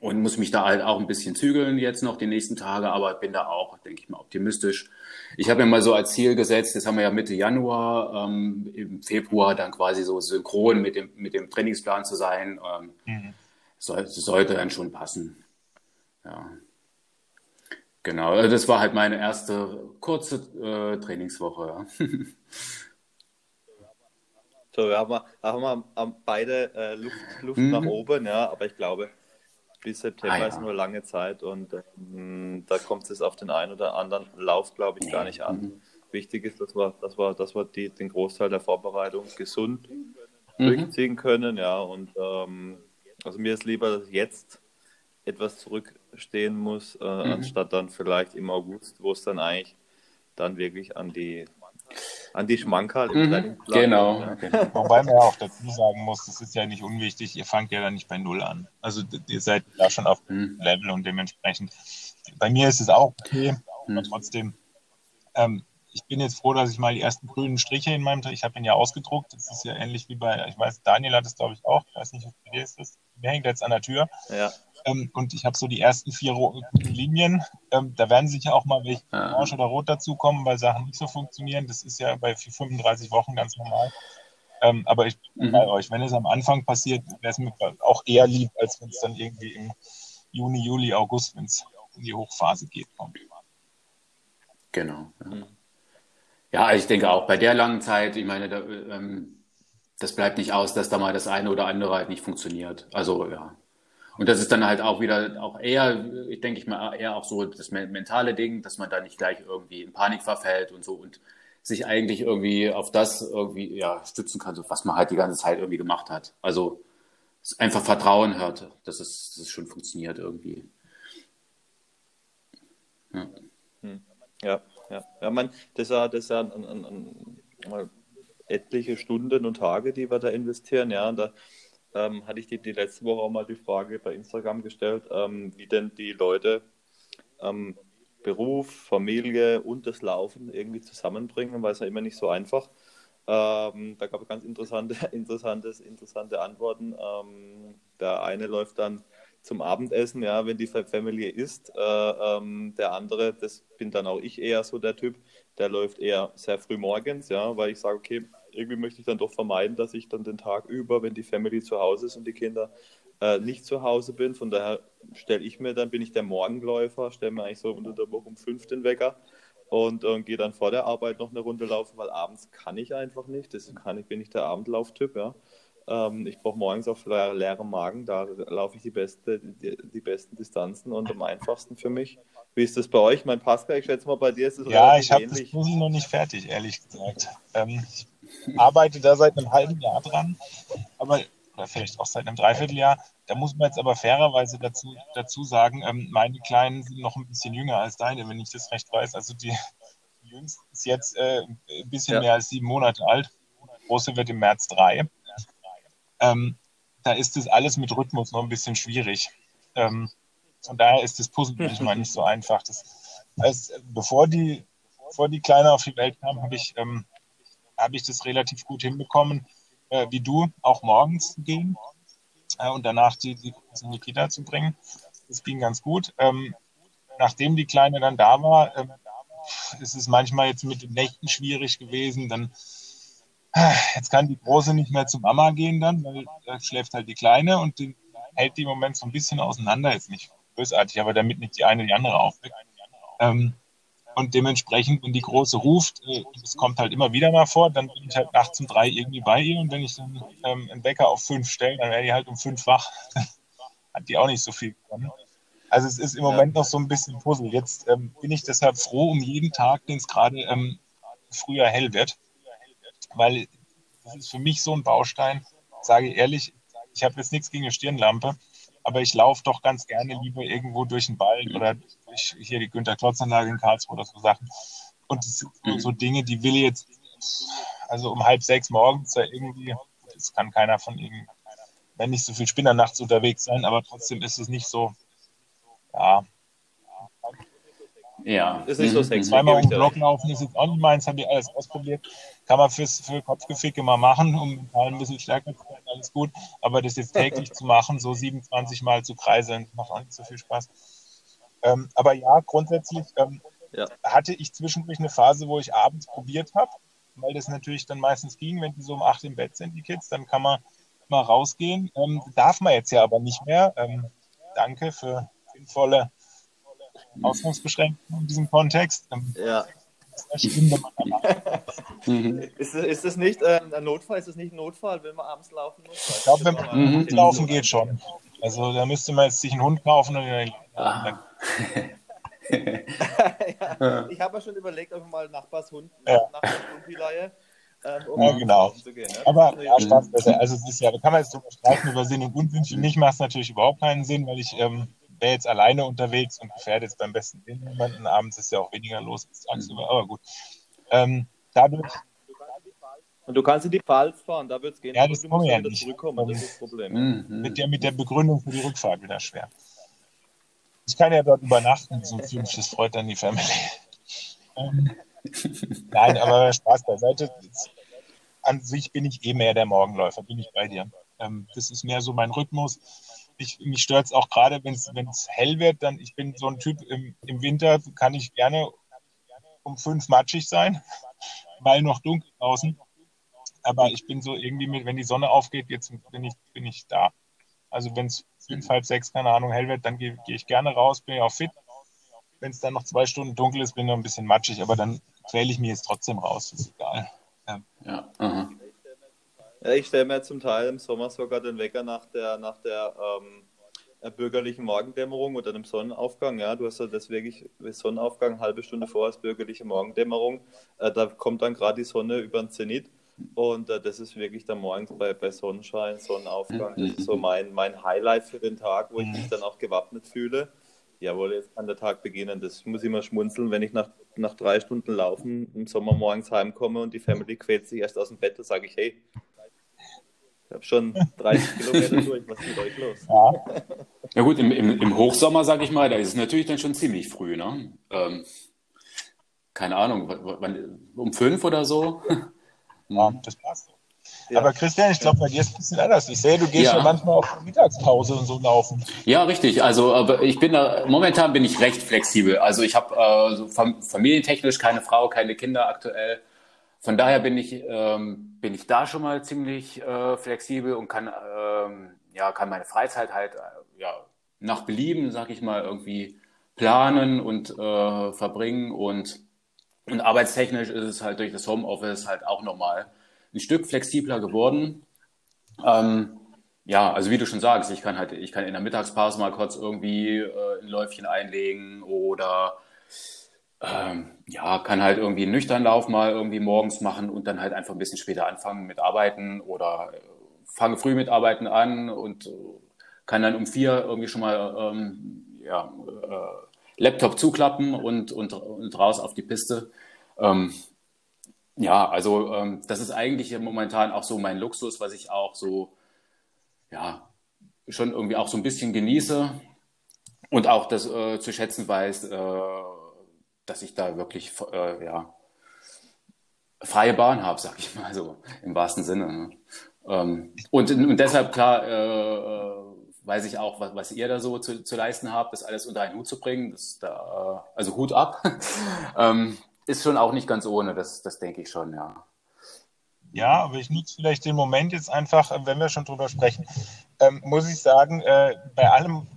und muss mich da halt auch ein bisschen zügeln jetzt noch die nächsten Tage, aber bin da auch, denke ich mal, optimistisch. Ich habe mir mal so als Ziel gesetzt, das haben wir ja Mitte Januar, ähm, im Februar dann quasi so synchron mit dem, mit dem Trainingsplan zu sein. Ähm, mhm. soll, sollte dann schon passen. Ja. Genau, also das war halt meine erste kurze äh, Trainingswoche. so, wir haben, haben wir beide äh, Luft, Luft mhm. nach oben, ja, aber ich glaube, bis September ah, ja. ist nur lange Zeit und ähm, da kommt es auf den einen oder anderen Lauf, glaube ich, nee. gar nicht an. Mhm. Wichtig ist, dass wir, dass wir, dass wir die, den Großteil der Vorbereitung gesund mhm. durchziehen können. Ja, und ähm, also mir ist lieber, dass jetzt etwas zurückstehen muss, äh, mhm. anstatt dann vielleicht im August, wo es dann eigentlich dann wirklich an die an die Schmankerl mhm, Genau. Ja. Wobei man ja auch dazu sagen muss, das ist ja nicht unwichtig, ihr fangt ja dann nicht bei Null an. Also ihr seid da schon auf dem mhm. Level und dementsprechend. Bei mir ist es auch okay, mhm. aber trotzdem. Ähm, ich bin jetzt froh, dass ich mal die ersten grünen Striche in meinem, ich habe ihn ja ausgedruckt. Das ist ja ähnlich wie bei, ich weiß, Daniel hat es glaube ich auch. Ich weiß nicht, was bei dir ist. Das. Mir hängt jetzt an der Tür. Ja. Ähm, und ich habe so die ersten vier Linien. Ähm, da werden sicher auch mal welche ah. orange oder rot dazukommen, weil Sachen nicht so funktionieren. Das ist ja bei 35 Wochen ganz normal. Ähm, aber ich bin mhm. bei euch. Wenn es am Anfang passiert, wäre es mir auch eher lieb, als wenn es dann irgendwie im Juni, Juli, August, wenn es in die Hochphase geht, kommt. Genau. Ja. Ja. ich denke auch bei der langen Zeit, ich meine, da, ähm, das bleibt nicht aus, dass da mal das eine oder andere halt nicht funktioniert. Also ja. Und das ist dann halt auch wieder auch eher, ich denke ich mal, eher auch so das mentale Ding, dass man da nicht gleich irgendwie in Panik verfällt und so und sich eigentlich irgendwie auf das irgendwie ja, stützen kann, so was man halt die ganze Zeit irgendwie gemacht hat. Also einfach Vertrauen hört, dass es, dass es schon funktioniert irgendwie. Ja. Hm. Ja, ja. ja man, das ist ja, das ist ja ein, ein, ein, etliche Stunden und Tage, die wir da investieren. Ja, und da ähm, hatte ich die, die letzte Woche auch mal die Frage bei Instagram gestellt, ähm, wie denn die Leute ähm, Beruf, Familie und das Laufen irgendwie zusammenbringen, weil es ja immer nicht so einfach. Ähm, da gab es ganz interessante, interessantes, interessante Antworten. Ähm, der eine läuft dann zum Abendessen, ja, wenn die Familie isst. Äh, ähm, der andere, das bin dann auch ich eher so der Typ, der läuft eher sehr früh morgens, ja, weil ich sage, okay, irgendwie möchte ich dann doch vermeiden, dass ich dann den Tag über, wenn die Family zu Hause ist und die Kinder äh, nicht zu Hause bin. Von daher stelle ich mir dann, bin ich der Morgenläufer, stelle mir eigentlich so unter der Woche um fünf den Wecker und äh, gehe dann vor der Arbeit noch eine Runde laufen, weil abends kann ich einfach nicht. Das kann ich, bin ich der Abendlauftyp, ja. Ähm, ich brauche morgens auf le leerem Magen, da laufe ich die, beste, die, die, besten Distanzen und am einfachsten für mich. Wie ist das bei euch? Mein Pascal, ich schätze mal, bei dir ist es Ja, ich habe das Puzzle noch nicht fertig, ehrlich gesagt. Ähm, ich arbeite da seit einem halben Jahr dran, aber oder vielleicht auch seit einem Dreivierteljahr. Da muss man jetzt aber fairerweise dazu, dazu sagen, ähm, meine Kleinen sind noch ein bisschen jünger als deine, wenn ich das recht weiß. Also die, die jüngste ist jetzt äh, ein bisschen ja. mehr als sieben Monate alt. Die große wird im März drei. Ähm, da ist das alles mit Rhythmus noch ein bisschen schwierig. Ähm, von daher ist das Puzzle manchmal nicht so einfach. Das heißt, bevor die, bevor die Kleine auf die Welt kam, habe ich ähm, habe ich das relativ gut hinbekommen, äh, wie du, auch morgens zu gehen äh, und danach die, die in die Kita zu bringen. Das ging ganz gut. Ähm, nachdem die Kleine dann da war, äh, ist es manchmal jetzt mit den Nächten schwierig gewesen. Dann jetzt kann die Große nicht mehr zu Mama gehen dann, weil da schläft halt die Kleine und die hält die im Moment so ein bisschen auseinander. Jetzt nicht bösartig, aber damit nicht die eine die andere aufweckt. Ähm, und dementsprechend, wenn die Große ruft, äh, das kommt halt immer wieder mal vor, dann bin ich halt nachts um drei irgendwie bei ihr und wenn ich dann ähm, einen Wecker auf fünf stelle, dann wäre die halt um fünf wach. Hat die auch nicht so viel gewonnen. Also es ist im Moment noch so ein bisschen Puzzle. Jetzt ähm, bin ich deshalb froh um jeden Tag, den es gerade ähm, früher hell wird, weil das ist für mich so ein Baustein, sage ehrlich, ich habe jetzt nichts gegen eine Stirnlampe, aber ich laufe doch ganz gerne lieber irgendwo durch den Wald oder durch hier die Günter Klotz-Anlage in Karlsruhe oder so Sachen. Und so, Dinge, die will jetzt, also um halb sechs morgens da irgendwie, das kann keiner von ihnen, wenn nicht so viel Spinner nachts unterwegs sein, aber trotzdem ist es nicht so, ja, ja. Ist nicht so sexy. Zweimal um den Block laufen ist jetzt auch nicht meins, habe ich alles ausprobiert. Kann man fürs, für Kopfgeficke mal machen, um ein bisschen stärker zu werden, alles gut. Aber das jetzt täglich zu machen, so 27 Mal zu kreiseln, macht auch nicht so viel Spaß. Ähm, aber ja, grundsätzlich ähm, ja. hatte ich zwischendurch eine Phase, wo ich abends probiert habe, weil das natürlich dann meistens ging, wenn die so um 8 im Bett sind, die Kids, dann kann man mal rausgehen. Ähm, darf man jetzt ja aber nicht mehr. Ähm, danke für sinnvolle Ausgangsbeschränkungen in diesem Kontext. Ähm, ja. ist, ist das nicht äh, ein Notfall? Ist das nicht ein Notfall, wenn man abends laufen muss? Ich glaube, wenn man mhm. laufen geht schon. Also da müsste man jetzt sich einen Hund kaufen und den ah. ja, ich habe ja schon überlegt, ob ich mal Nachbarshund ja. Nachbarshund ähm, um ja, genau. Gehen, ne? Aber ja, Spaß besser. Also es ist ja, da kann man jetzt drüber streiten über Sinn und Unsinn. Für mich macht es natürlich überhaupt keinen Sinn, weil ich ähm, wäre jetzt alleine unterwegs und gefährde jetzt beim besten Willen niemanden. Abends ist ja auch weniger los als tagsüber, aber gut. Ähm, dadurch. Und du kannst in die Pfalz fahren, da wird es gehen. Ja, das kommen ja nicht. Zurückkommen, das ist das Problem. Mhm. Mit, der, mit der Begründung für die Rückfahrt wieder schwer. Ich kann ja dort übernachten, so fünf, das freut dann die Family. ähm, nein, aber Spaß beiseite. An sich bin ich eh mehr der Morgenläufer, bin ich bei dir. Ähm, das ist mehr so mein Rhythmus ich, mich stört es auch gerade, wenn es hell wird, dann ich bin so ein Typ, im, im Winter kann ich gerne um fünf matschig sein, weil noch dunkel draußen. Aber ich bin so irgendwie mit, wenn die Sonne aufgeht, jetzt bin ich, bin ich da. Also wenn es fünf, halb sechs, keine Ahnung, hell wird, dann gehe geh ich gerne raus, bin ich auch fit. Wenn es dann noch zwei Stunden dunkel ist, bin ich noch ein bisschen matschig, aber dann quäle ich mich jetzt trotzdem raus, ist egal. Ja, ja. Ja, ich stelle mir zum Teil im Sommer sogar den Wecker nach der, nach der ähm, äh, bürgerlichen Morgendämmerung oder dem Sonnenaufgang. Ja, du hast ja das wirklich Sonnenaufgang eine halbe Stunde vor als bürgerliche Morgendämmerung. Äh, da kommt dann gerade die Sonne über den Zenit. Und äh, das ist wirklich dann morgens bei, bei Sonnenschein, Sonnenaufgang. Das ist so mein, mein Highlight für den Tag, wo ich mich dann auch gewappnet fühle. Jawohl, jetzt kann der Tag beginnen. Das muss ich immer schmunzeln, wenn ich nach, nach drei Stunden Laufen im Sommer morgens heimkomme und die Family quält sich erst aus dem Bett. Da sage ich, hey, ich habe schon 30 Kilometer durch. Was ist mit euch los? Ja, ja gut, im, im, im Hochsommer, sage ich mal, da ist es natürlich dann schon ziemlich früh. Ne? Ähm, keine Ahnung, wann, um fünf oder so? Ja, das passt. Ja. Aber Christian, ich glaube, bei dir ist es ein bisschen anders. Ich sehe, du gehst ja, ja manchmal auf Mittagspause und so laufen. Ja, richtig. Also, aber ich bin da, momentan bin ich recht flexibel. Also ich habe äh, so familientechnisch keine Frau, keine Kinder aktuell. Von daher bin ich, ähm, bin ich da schon mal ziemlich äh, flexibel und kann, ähm, ja, kann meine Freizeit halt äh, ja, nach Belieben, sag ich mal, irgendwie planen und äh, verbringen. Und, und arbeitstechnisch ist es halt durch das Homeoffice halt auch nochmal ein Stück flexibler geworden. Ähm, ja, also wie du schon sagst, ich kann halt, ich kann in der Mittagspause mal kurz irgendwie äh, ein Läufchen einlegen oder ähm, ja, kann halt irgendwie einen nüchtern Lauf mal irgendwie morgens machen und dann halt einfach ein bisschen später anfangen mit Arbeiten oder äh, fange früh mit Arbeiten an und äh, kann dann um vier irgendwie schon mal ähm, ja, äh, Laptop zuklappen und, und, und raus auf die Piste. Ähm, ja, also ähm, das ist eigentlich momentan auch so mein Luxus, was ich auch so, ja, schon irgendwie auch so ein bisschen genieße und auch das äh, zu schätzen weiß, äh, dass ich da wirklich äh, ja, freie Bahn habe, sag ich mal so, im wahrsten Sinne. Ne? Ähm, und, und deshalb, klar, äh, äh, weiß ich auch, was, was ihr da so zu, zu leisten habt, das alles unter einen Hut zu bringen. Das da, äh, also Hut ab. ähm, ist schon auch nicht ganz ohne, das, das denke ich schon, ja. Ja, aber ich nutze vielleicht den Moment jetzt einfach, wenn wir schon drüber sprechen, ähm, muss ich sagen, äh, bei allem,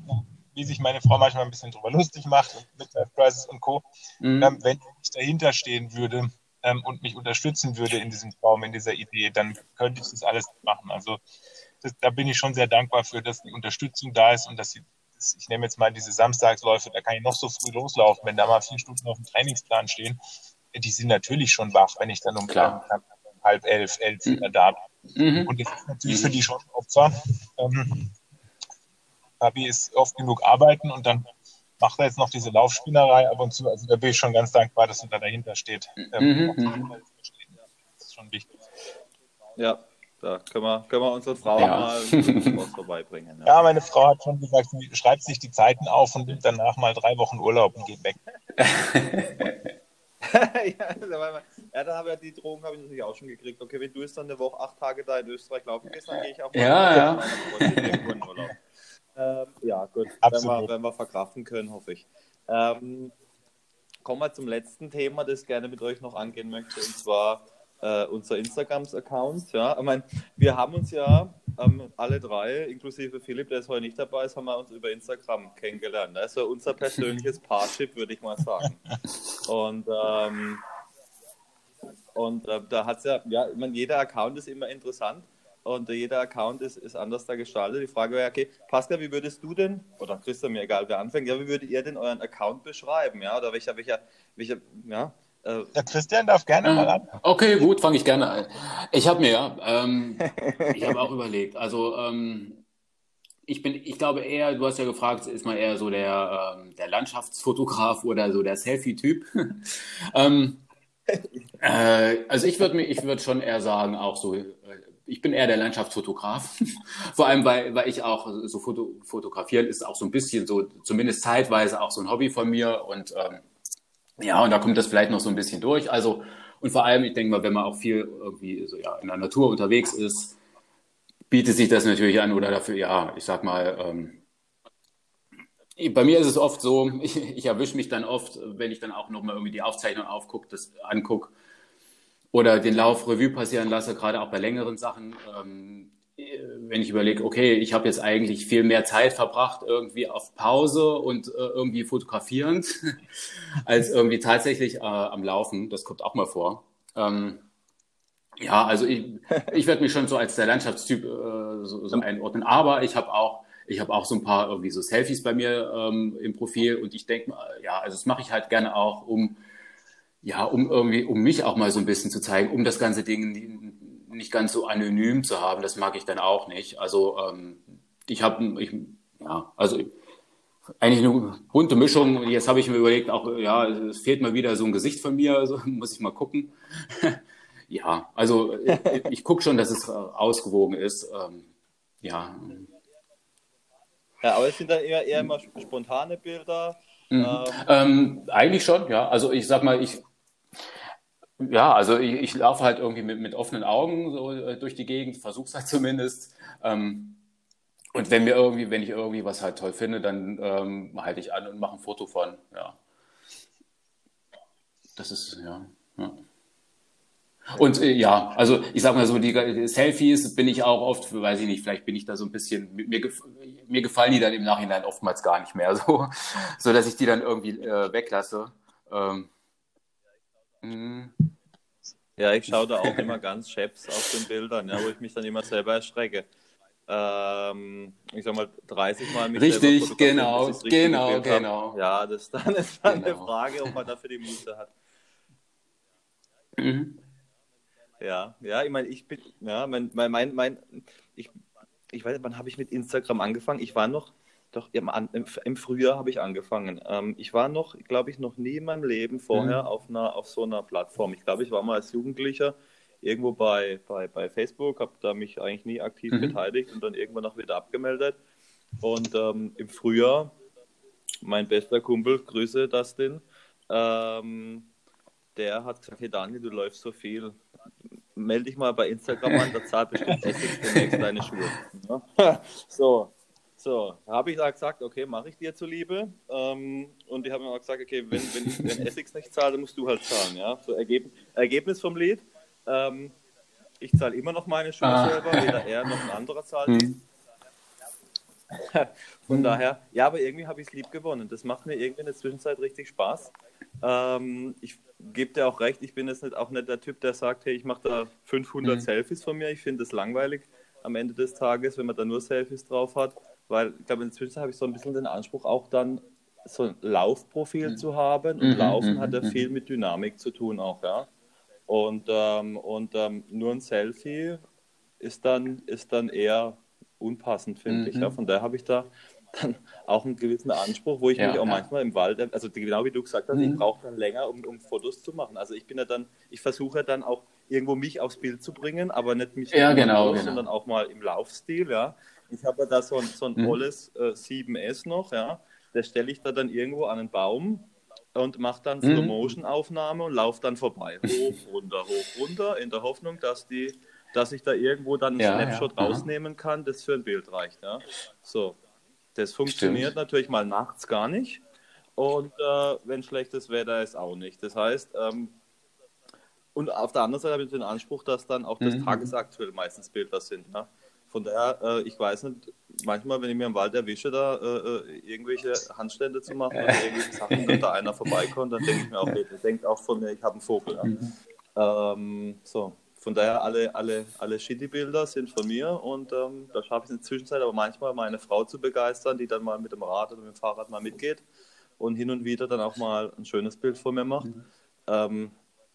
wie sich meine Frau manchmal ein bisschen drüber lustig macht, mit Life Crisis und Co., mhm. ähm, wenn ich dahinter stehen würde ähm, und mich unterstützen würde in diesem Traum, in dieser Idee, dann könnte ich das alles machen. Also das, da bin ich schon sehr dankbar für, dass die Unterstützung da ist und dass sie, das, ich nehme jetzt mal diese Samstagsläufe, da kann ich noch so früh loslaufen, wenn da mal vier Stunden auf dem Trainingsplan stehen, die sind natürlich schon wach, wenn ich dann um Klar. halb elf, elf mhm. wieder da bin. Mhm. Und das ist natürlich mhm. für die schon Opfer. Ähm, Fabi ist oft genug arbeiten und dann macht er jetzt noch diese Laufspinnerei ab und zu. Also da bin ich schon ganz dankbar, dass er da dahinter steht. Ähm, mhm. mhm. Das ist schon wichtig. Ja, da können wir, können wir unsere Frau ja. mal was vorbeibringen. Ja. ja. meine Frau hat schon gesagt, sie schreibt sich die Zeiten auf und nimmt danach mal drei Wochen Urlaub und geht weg. ja, ja, da habe ich die Drogen habe ich natürlich auch schon gekriegt. Okay, wenn du jetzt dann eine Woche, acht Tage da in Österreich laufen gehst, dann gehe ich auch mal ja, ja. Urlaub. Ähm, ja, gut. Wenn wir, wenn wir verkraften können, hoffe ich. Ähm, kommen wir zum letzten Thema, das ich gerne mit euch noch angehen möchte, und zwar äh, unser Instagrams-Account. Ja, ich meine, wir haben uns ja ähm, alle drei, inklusive Philipp, der ist heute nicht dabei ist, haben wir uns über Instagram kennengelernt. Das ist ja unser persönliches Parship, würde ich mal sagen. Und ähm, und äh, da hat es ja, ja, ich meine, jeder Account ist immer interessant und jeder Account ist, ist anders da gestaltet. Die Frage wäre, okay, Pascal, wie würdest du denn, oder Christian, mir egal, wer anfängt, ja, wie würdet ihr denn euren Account beschreiben, ja, oder welcher, welcher, welcher, ja, äh, der Christian darf gerne mal an. Okay, gut, fange ich gerne an. Ich habe mir, ähm, ich habe auch überlegt, also ähm, ich bin, ich glaube eher, du hast ja gefragt, ist man eher so der, ähm, der Landschaftsfotograf oder so der Selfie-Typ? ähm, äh, also ich würde mir, ich würde schon eher sagen, auch so, ich bin eher der Landschaftsfotograf. Vor allem, weil, weil ich auch so Foto, fotografieren ist auch so ein bisschen so, zumindest zeitweise auch so ein Hobby von mir und ähm, ja, und da kommt das vielleicht noch so ein bisschen durch. Also, und vor allem, ich denke mal, wenn man auch viel irgendwie so, ja, in der Natur unterwegs ist, bietet sich das natürlich an oder dafür, ja, ich sag mal, ähm, bei mir ist es oft so, ich, ich erwische mich dann oft, wenn ich dann auch nochmal irgendwie die Aufzeichnung aufgucke, das angucke oder den Lauf Revue passieren lasse, gerade auch bei längeren Sachen. Ähm, wenn ich überlege, okay, ich habe jetzt eigentlich viel mehr Zeit verbracht irgendwie auf Pause und äh, irgendwie fotografierend, als irgendwie tatsächlich äh, am Laufen. Das kommt auch mal vor. Ähm, Ja, also ich, ich werde mich schon so als der Landschaftstyp äh, so, so einordnen. Aber ich habe auch, ich habe auch so ein paar irgendwie so Selfies bei mir ähm, im Profil und ich denke, ja, also das mache ich halt gerne auch, um ja, um irgendwie, um mich auch mal so ein bisschen zu zeigen, um das ganze Ding nicht ganz so anonym zu haben. Das mag ich dann auch nicht. Also ähm, ich habe, ich, ja, also eigentlich eine bunte Mischung. Jetzt habe ich mir überlegt, auch ja, es fehlt mal wieder so ein Gesicht von mir, also muss ich mal gucken. ja, also ich, ich gucke schon, dass es ausgewogen ist. Ähm, ja. Ja, aber es sind dann eher, eher immer spontane Bilder. Mhm. Ähm, ähm, eigentlich schon, ja. Also ich sag mal, ich ja, also ich, ich laufe halt irgendwie mit, mit offenen Augen so äh, durch die Gegend, versuch's halt zumindest. Ähm, und wenn mir irgendwie, wenn ich irgendwie was halt toll finde, dann ähm, halte ich an und mache ein Foto von. Ja. Das ist, ja. ja. Und äh, ja, also ich sag mal so, die, die, Selfies bin ich auch oft, weiß ich nicht, vielleicht bin ich da so ein bisschen, mir, mir gefallen die dann im Nachhinein oftmals gar nicht mehr, so, so dass ich die dann irgendwie äh, weglasse. Ähm, mhm. ja, ich schaue da auch immer ganz scheps auf den Bildern, ja, wo ich mich dann immer selber erschrecke ähm, ich sag mal, 30 Mal mich Richtig, genau, richtig genau, genau. Ja, das dann ist dann genau. eine Frage, ob man dafür die Muße hat. Mhm. Ja, ja, ich meine, ich bin, ja, mein, mein, mein, mein ich, ich weiß nicht, wann habe ich mit Instagram angefangen? Ich war noch, doch im, im, Frühjahr habe ich angefangen. Ähm, ich war noch, glaube ich, noch nie in meinem Leben vorher mhm. auf, einer, auf so einer Plattform. Ich glaube, ich war mal als Jugendlicher irgendwo bei, bei, bei Facebook, habe da mich eigentlich nie aktiv mhm. beteiligt und dann irgendwann auch wieder abgemeldet. Und ähm, im Frühjahr, mein bester Kumpel, Grüße Dustin, ähm, der hat gesagt, hey Daniel, du läufst so viel, melde dich mal bei Instagram an, da zahlt bestimmt Essex demnächst deine Schuhe. Ja? so, so, habe ich da gesagt, okay, mache ich dir zuliebe. Ähm, und die haben mir auch gesagt, okay, wenn, wenn, wenn Essex nicht zahlt, dann musst du halt zahlen. Ja? So, Ergeb Ergebnis vom Lied. Ähm, ich zahle immer noch meine Schuhe ah. selber, weder er noch ein anderer zahlt hm. Von hm. daher, ja, aber irgendwie habe ich es lieb gewonnen. Das macht mir irgendwie in der Zwischenzeit richtig Spaß. Ähm, ich gebe dir auch recht, ich bin jetzt nicht, auch nicht der Typ, der sagt, hey, ich mache da 500 mhm. Selfies von mir. Ich finde das langweilig am Ende des Tages, wenn man da nur Selfies drauf hat. Weil ich glaube, in der Zwischenzeit habe ich so ein bisschen den Anspruch, auch dann so ein Laufprofil mhm. zu haben. Und mhm. Laufen hat ja mhm. viel mit Dynamik zu tun auch, ja. Und, ähm, und ähm, nur ein Selfie ist dann, ist dann eher unpassend, finde mhm. ich. Ja? Von daher habe ich da dann auch einen gewissen Anspruch, wo ich ja, mich auch ja. manchmal im Wald, also genau wie du gesagt hast, mhm. ich brauche dann länger, um, um Fotos zu machen. Also ich bin ja dann, ich versuche dann auch irgendwo mich aufs Bild zu bringen, aber nicht mich ja, genau, los, genau. sondern auch mal im Laufstil, ja. Ich habe da so ein, so ein mhm. tolles äh, 7S noch, ja. Das stelle ich da dann irgendwo an einen Baum und mache dann mhm. Slow-Motion-Aufnahme und laufe dann vorbei. Hoch, runter, hoch, runter, in der Hoffnung, dass die, dass ich da irgendwo dann einen ja, Snapshot ja. rausnehmen kann, das für ein Bild reicht. Ja? So. Das funktioniert Stimmt. natürlich mal nachts gar nicht. Und äh, wenn schlechtes Wetter ist, auch nicht. Das heißt, ähm, und auf der anderen Seite habe ich den Anspruch, dass dann auch das mhm. tagesaktuell meistens Bilder sind. Ja? Von daher, äh, ich weiß nicht, manchmal, wenn ich mir im Wald erwische, da äh, äh irgendwelche Handstände zu machen oder irgendwelche Sachen, wenn da einer vorbeikommt, dann denke ich mir auch, der denkt auch von mir, ich habe einen Vogel. Ja. Mhm. Ähm, so, von daher, alle, alle, alle Shitty-Bilder sind von mir und ähm, da schaffe ich es in der Zwischenzeit aber manchmal meine Frau zu begeistern, die dann mal mit dem Rad oder mit dem Fahrrad mal mitgeht und hin und wieder dann auch mal ein schönes Bild von mir macht. Mhm. Ähm,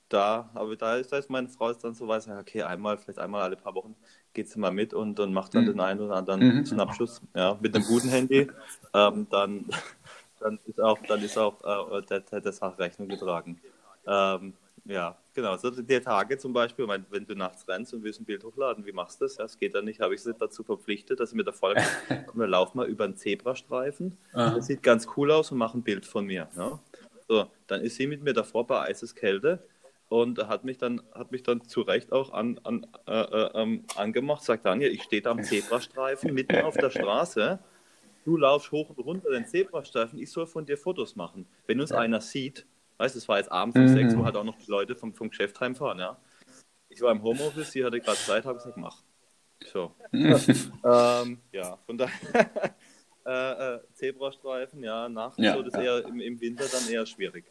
da, aber da ist, da ist meine Frau ist dann so weiß, okay, einmal, vielleicht einmal alle paar Wochen geht sie mal mit und, und macht dann mhm. den einen oder anderen mhm. Schnappschuss. Ja, mit einem guten Handy. Ähm, dann, dann ist auch, dann ist auch äh, der, der, der Sache Rechnung getragen. Ähm, ja, genau. So die Tage zum Beispiel, wenn du nachts rennst und willst ein Bild hochladen, wie machst du das? Ja, es geht dann nicht, habe ich sie dazu verpflichtet, dass sie mir da folgen. Komm, wir laufen mal über einen Zebrastreifen. Aha. Das sieht ganz cool aus und mach ein Bild von mir. Ja? So, dann ist sie mit mir davor bei Eiseskälte und hat mich dann, hat mich dann zu Recht auch an, an, äh, äh, ähm, angemacht, sagt Daniel, ich stehe da am Zebrastreifen mitten auf der Straße, du laufst hoch und runter den Zebrastreifen, ich soll von dir Fotos machen. Wenn uns ja. einer sieht, weißt du, es war jetzt abends um mhm. sechs, wo halt auch noch die Leute vom, vom Geschäft heimfahren, ja. Ich war im Homeoffice, sie hatte gerade Zeit, habe gesagt, mach. So. ähm, ja, von daher äh, äh, Zebrastreifen, ja, nachts ja, so das ja. eher im, im Winter dann eher schwierig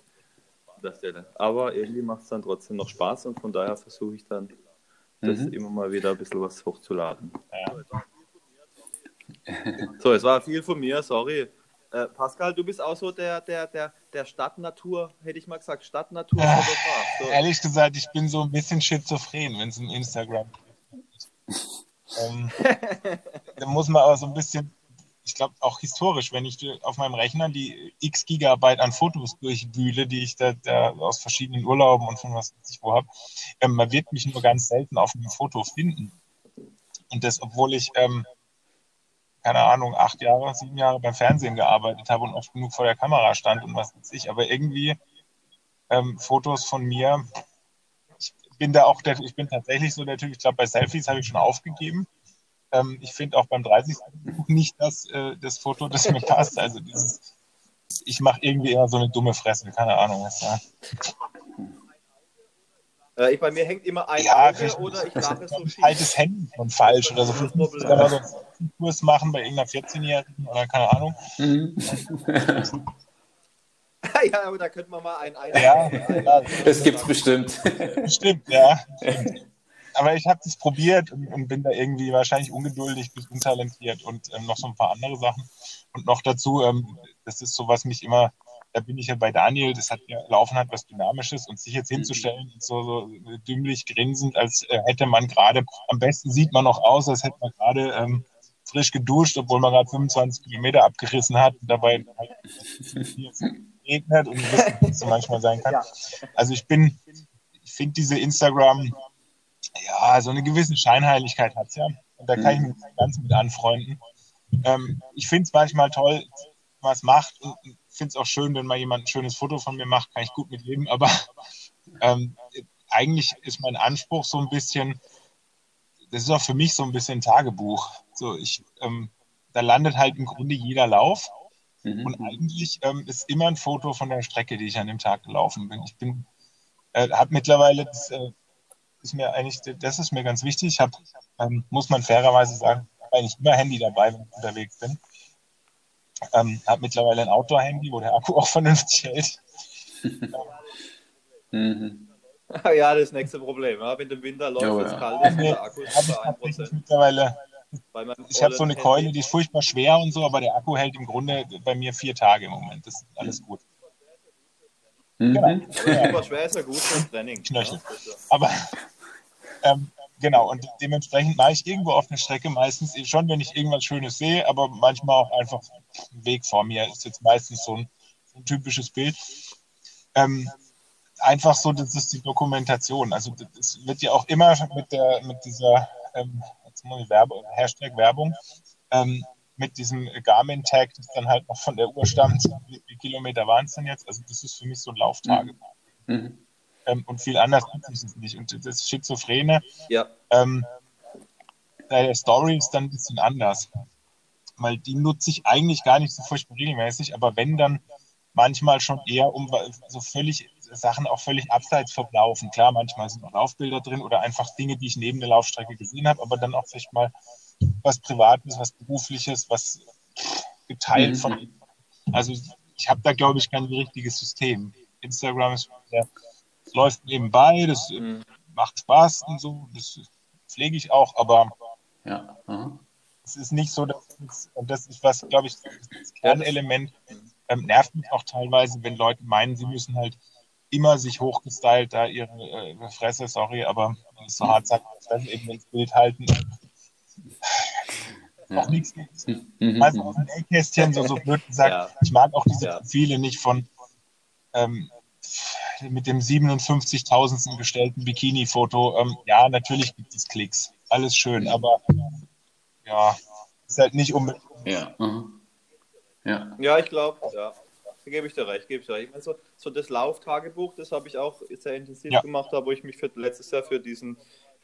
der Stelle. Aber irgendwie macht es dann trotzdem noch Spaß und von daher versuche ich dann das Mhm. immer mal wieder ein bisschen was hochzuladen. Ja. So, es war viel von mir, sorry. Äh, Pascal, du bist auch so der, der, der, der Stadtnatur, hätte ich mal gesagt, Stadtnatur-Fotograf. So. Ehrlich gesagt, ich bin so ein bisschen schizophren, wenn es um Instagram geht. ähm, da muss man aber so ein bisschen, ich glaube auch historisch, wenn ich auf meinem Rechner die x Gigabyte an Fotos durchwühle, die ich da, da aus verschiedenen Urlauben und von was ich wo habe, ähm, man wird mich nur ganz selten auf einem Foto finden. Und das, obwohl ich, ähm, keine Ahnung, acht Jahre, sieben Jahre beim Fernsehen gearbeitet habe und oft genug vor der Kamera stand und was weiß ich, aber irgendwie ähm, Fotos von mir, ich bin da auch, der, ich bin tatsächlich so der Typ, ich glaube, bei Selfies habe ich schon aufgegeben. Ähm, ich finde auch beim 30. Besuch nicht das, äh, das Foto, das mir passt. Also dieses, ich mache irgendwie immer so eine dumme Fresse, keine Ahnung. Was da. Äh, ich, bei mir hängt immer ein Ja, Auge richtig. oder ich lache so schief. Altes Handy von falsch oder so. Das ist das Ich muss Problem. mal so einen Kurs machen bei irgendeiner 14-Jährigen oder keine Ahnung. Mhm. ja, aber da könnte man mal ein, ein, Ja, ein, ja. Das gibt's bestimmt. Stimmt, ja. Stimmt. Aber ich habe das probiert und, und bin da irgendwie wahrscheinlich ungeduldig bis untalentiert und ähm, noch so ein paar andere Sachen. Und noch dazu, ähm, das ist so, was mich immer, da bin ich ja bei Daniel, das hat ja Laufen hat was Dynamisches und sich jetzt hinzustellen, so, so dümmlich grinsend, als äh, hätte man gerade, am besten sieht man noch aus, als hätte man gerade ähm, frisch geduscht, obwohl man gerade 25 Kilometer abgerissen hat und dabei halt regnet und wie es so manchmal sein kann. Also ich bin, ich finde diese Instagram, ja, so eine gewisse Scheinheiligkeit hat's ja. Und da kann ich mich ganz mit anfreunden. Ähm, ich finde es manchmal toll, es macht und finde es auch schön, wenn mal jemand ein schönes Foto von mir macht, kann ich gut mit leben, aber ähm, eigentlich ist mein Anspruch so ein bisschen, das ist auch für mich so ein bisschen Tagebuch. So, ich, ähm, da landet halt im Grunde jeder Lauf. Und Mhm. eigentlich ähm, ist immer ein Foto von der Strecke, die ich an dem Tag gelaufen bin. Ich bin, äh, habe mittlerweile, das, äh, ist mir eigentlich, das ist mir ganz wichtig. Ich habe, ähm, muss man fairerweise sagen, eigentlich immer Handy dabei, wenn ich unterwegs bin. Ähm, habe mittlerweile ein Outdoor-Handy, wo der Akku auch vernünftig hält. Mhm. ja, das nächste Problem. Ja. Wenn der Winter läuft, Jo, wenn es ja. kalt ist, der Akku ist bei tatsächlich 1%. mittlerweile. Ich habe so eine Keule, die ist furchtbar schwer und so, aber der Akku hält im Grunde bei mir vier Tage im Moment. Das ist alles gut. Mhm. Aber super schwer ist ja gut für Training. Knöchel. Ja. Aber ähm, genau, und dementsprechend mache ich irgendwo auf eine Strecke meistens schon, wenn ich irgendwas Schönes sehe, aber manchmal auch einfach einen Weg vor mir. Ist jetzt meistens so ein, ein typisches Bild. Ähm, einfach so, das ist die Dokumentation. Also es wird ja auch immer mit der, mit dieser ähm, jetzt Hashtag Werbung, ähm, mit diesem Garmin-Tag, das dann halt noch von der Uhr stammt. Wie, wie Kilometer waren es denn jetzt? Also das ist für mich so ein Lauftage. Mhm. Ähm, und viel anders ist es nicht. Und das Schizophrene, Ja, ähm, bei der Story ist dann ein bisschen anders. Weil die nutze ich eigentlich gar nicht so furchtbar regelmäßig, aber wenn dann manchmal schon eher um so völlig Sachen auch völlig abseits vom Laufen. Klar, manchmal sind auch Laufbilder drin oder einfach Dinge, die ich neben der Laufstrecke gesehen habe, aber dann auch vielleicht mal was Privates, was Berufliches, was geteilt Mhm. von. Also ich habe da, glaube ich, kein richtiges System. Instagram ist es läuft nebenbei, das äh, Mhm. macht Spaß und so, das pflege ich auch, aber Ja. Es ist nicht so, dass es, und das ist was, glaube ich, das Kernelement, ähm, nervt mich auch teilweise, wenn Leute meinen, sie müssen halt immer sich hochgestylt da ihre äh, Fresse, sorry, aber wenn es so hart sagt, dann eben ins Bild halten. Ja. Auch nichts Mhm. also aus dem Nähkästchen, so, so blöd gesagt. Ja. Ich mag auch diese Ja. Profile nicht von ähm, mit dem 57.000. gestellten Bikini-Foto. Ähm, ja, natürlich gibt es Klicks. Alles schön, aber ja, ist halt nicht unbedingt. Ja. Aha. Ja. ja ich glaube, ja. Da gebe ich dir recht, gebe ich dir recht. Ich meine, so, so das Lauftagebuch, das habe ich auch sehr intensiv Ja. gemacht, da wo ich mich für, letztes Jahr für diesen,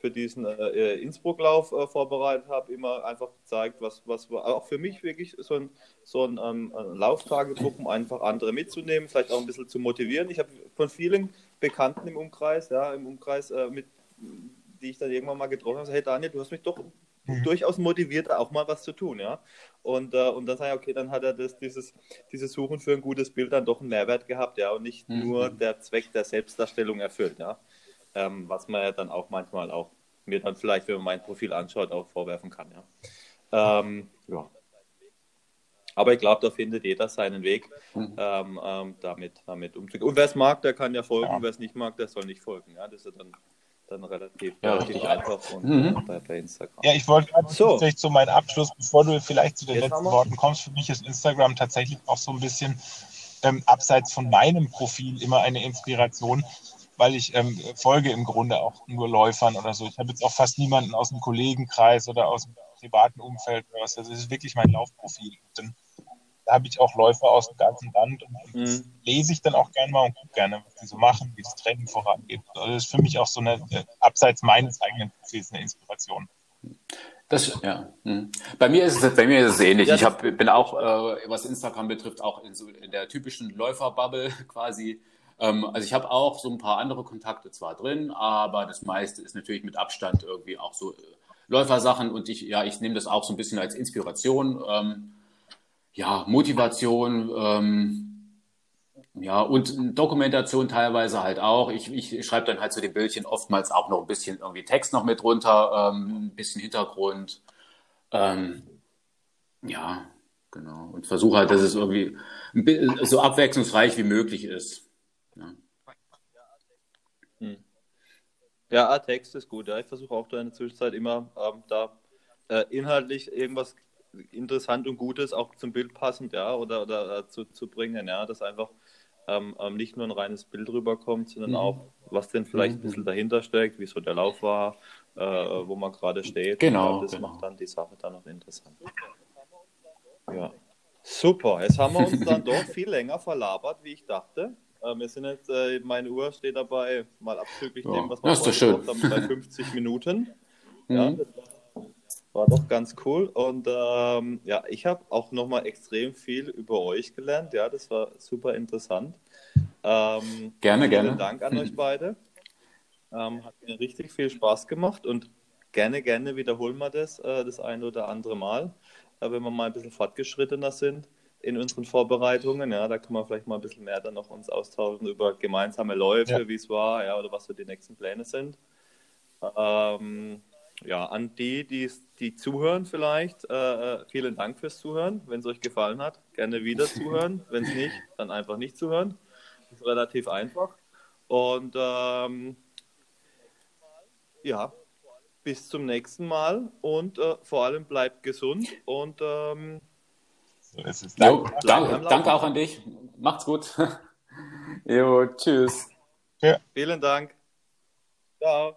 für diesen äh, Innsbruck-Lauf äh, vorbereitet habe, immer einfach gezeigt, was, was war auch für mich wirklich so ein, so ein, ähm, Lauftagebuch, um einfach andere mitzunehmen, vielleicht auch ein bisschen zu motivieren. Ich habe von vielen Bekannten im Umkreis, ja, im Umkreis, äh, mit, die ich dann irgendwann mal getroffen habe, gesagt, hey Daniel, du hast mich doch Mhm. durchaus motiviert, auch mal was zu tun, ja. Und, äh, und dann sage ich, okay, dann hat er das, dieses, dieses Suchen für ein gutes Bild dann doch einen Mehrwert gehabt, ja, und nicht Mhm. nur der Zweck der Selbstdarstellung erfüllt, ja. Ähm, was man ja dann auch manchmal auch mir dann vielleicht, wenn man mein Profil anschaut, auch vorwerfen kann. Ja. Ähm, ja. Aber ich glaube, da findet jeder seinen Weg, mhm. ähm, ähm, damit, damit umzugehen. Und wer es mag, der kann ja folgen. Ja. Wer es nicht mag, der soll nicht folgen. Ja, das ist dann, dann relativ, ja, relativ einfach und, mhm. bei, bei, Instagram. Ja, ich wollte gerade so. tatsächlich zu meinem Abschluss, bevor du vielleicht zu den Jetzt letzten Worten kommst, für mich ist Instagram tatsächlich auch so ein bisschen ähm, abseits von meinem Profil immer eine Inspiration, weil ich ähm, folge im Grunde auch nur Läufern oder so. Ich habe jetzt auch fast niemanden aus dem Kollegenkreis oder aus dem privaten Umfeld oder was. Also das ist wirklich mein Laufprofil. Und dann da habe ich auch Läufer aus dem ganzen Land und, mhm. lese ich dann auch gerne mal und gucke gerne, was die so machen, wie das Training vorangeht. Also das ist für mich auch so eine, äh, abseits meines eigenen Profils, eine Inspiration. Das, ja. Hm. Bei mir ist es, bei mir ist es ähnlich. Ja, ich hab, bin auch, äh, was Instagram betrifft, auch in, so, in der typischen Läuferbubble quasi. Ähm, also ich habe auch so ein paar andere Kontakte zwar drin, aber das meiste ist natürlich mit Abstand irgendwie auch so äh, Läufersachen und ich, ja, ich nehme das auch so ein bisschen als Inspiration. Ähm, ja, Motivation, ähm, ja, und Dokumentation teilweise halt auch. Ich, ich schreibe dann halt zu den Bildchen oftmals auch noch ein bisschen irgendwie Text noch mit runter, ähm, ein bisschen Hintergrund. Ähm, ja, genau. Und versuche halt, dass es irgendwie so abwechslungsreich wie möglich ist. Ja, hm. Ja Text ist gut. Ja. Ich versuche auch da in der Zwischenzeit immer ähm, da äh, inhaltlich irgendwas interessant und Gutes auch zum Bild passend, ja, oder, oder äh, zu, zu bringen, ja, dass einfach ähm, ähm, nicht nur ein reines Bild rüberkommt, sondern mhm. auch, was denn vielleicht mhm. ein bisschen dahinter steckt, wie so der Lauf war, äh, wo man gerade steht. Genau. das genau. macht dann die Sache dann noch interessant. Ja. Super, jetzt haben wir uns dann doch viel länger verlabert, wie ich dachte. Äh, wir sind jetzt, äh, meine Uhr steht dabei, mal abzüglich ja. dem, was wir heute haben, bei 50 Minuten. Mhm. Ja, das war doch ganz cool. Und ähm, ja, ich habe auch nochmal extrem viel über euch gelernt. Ja, das war super interessant. Ähm, gerne, gerne. Vielen Dank an euch beide. Ähm, hat mir richtig viel Spaß gemacht und gerne, gerne wiederholen wir das äh, das eine oder andere Mal, äh, wenn wir mal ein bisschen fortgeschrittener sind in unseren Vorbereitungen. Ja, da kann man vielleicht mal ein bisschen mehr dann noch uns austauschen über gemeinsame Läufe, ja. wie es war, ja, oder was so die nächsten Pläne sind. Ähm, ja, an die, die, die zuhören vielleicht, äh, äh, vielen Dank fürs Zuhören. Wenn es euch gefallen hat, gerne wieder zuhören. Wenn es nicht, dann einfach nicht zuhören. Das ist relativ einfach. Und ähm, ja, bis zum nächsten Mal und äh, vor allem bleibt gesund und ähm, so ist es. Jo, danke, danke auch an dich. Macht's gut. jo, tschüss. Ja. Vielen Dank. Ciao.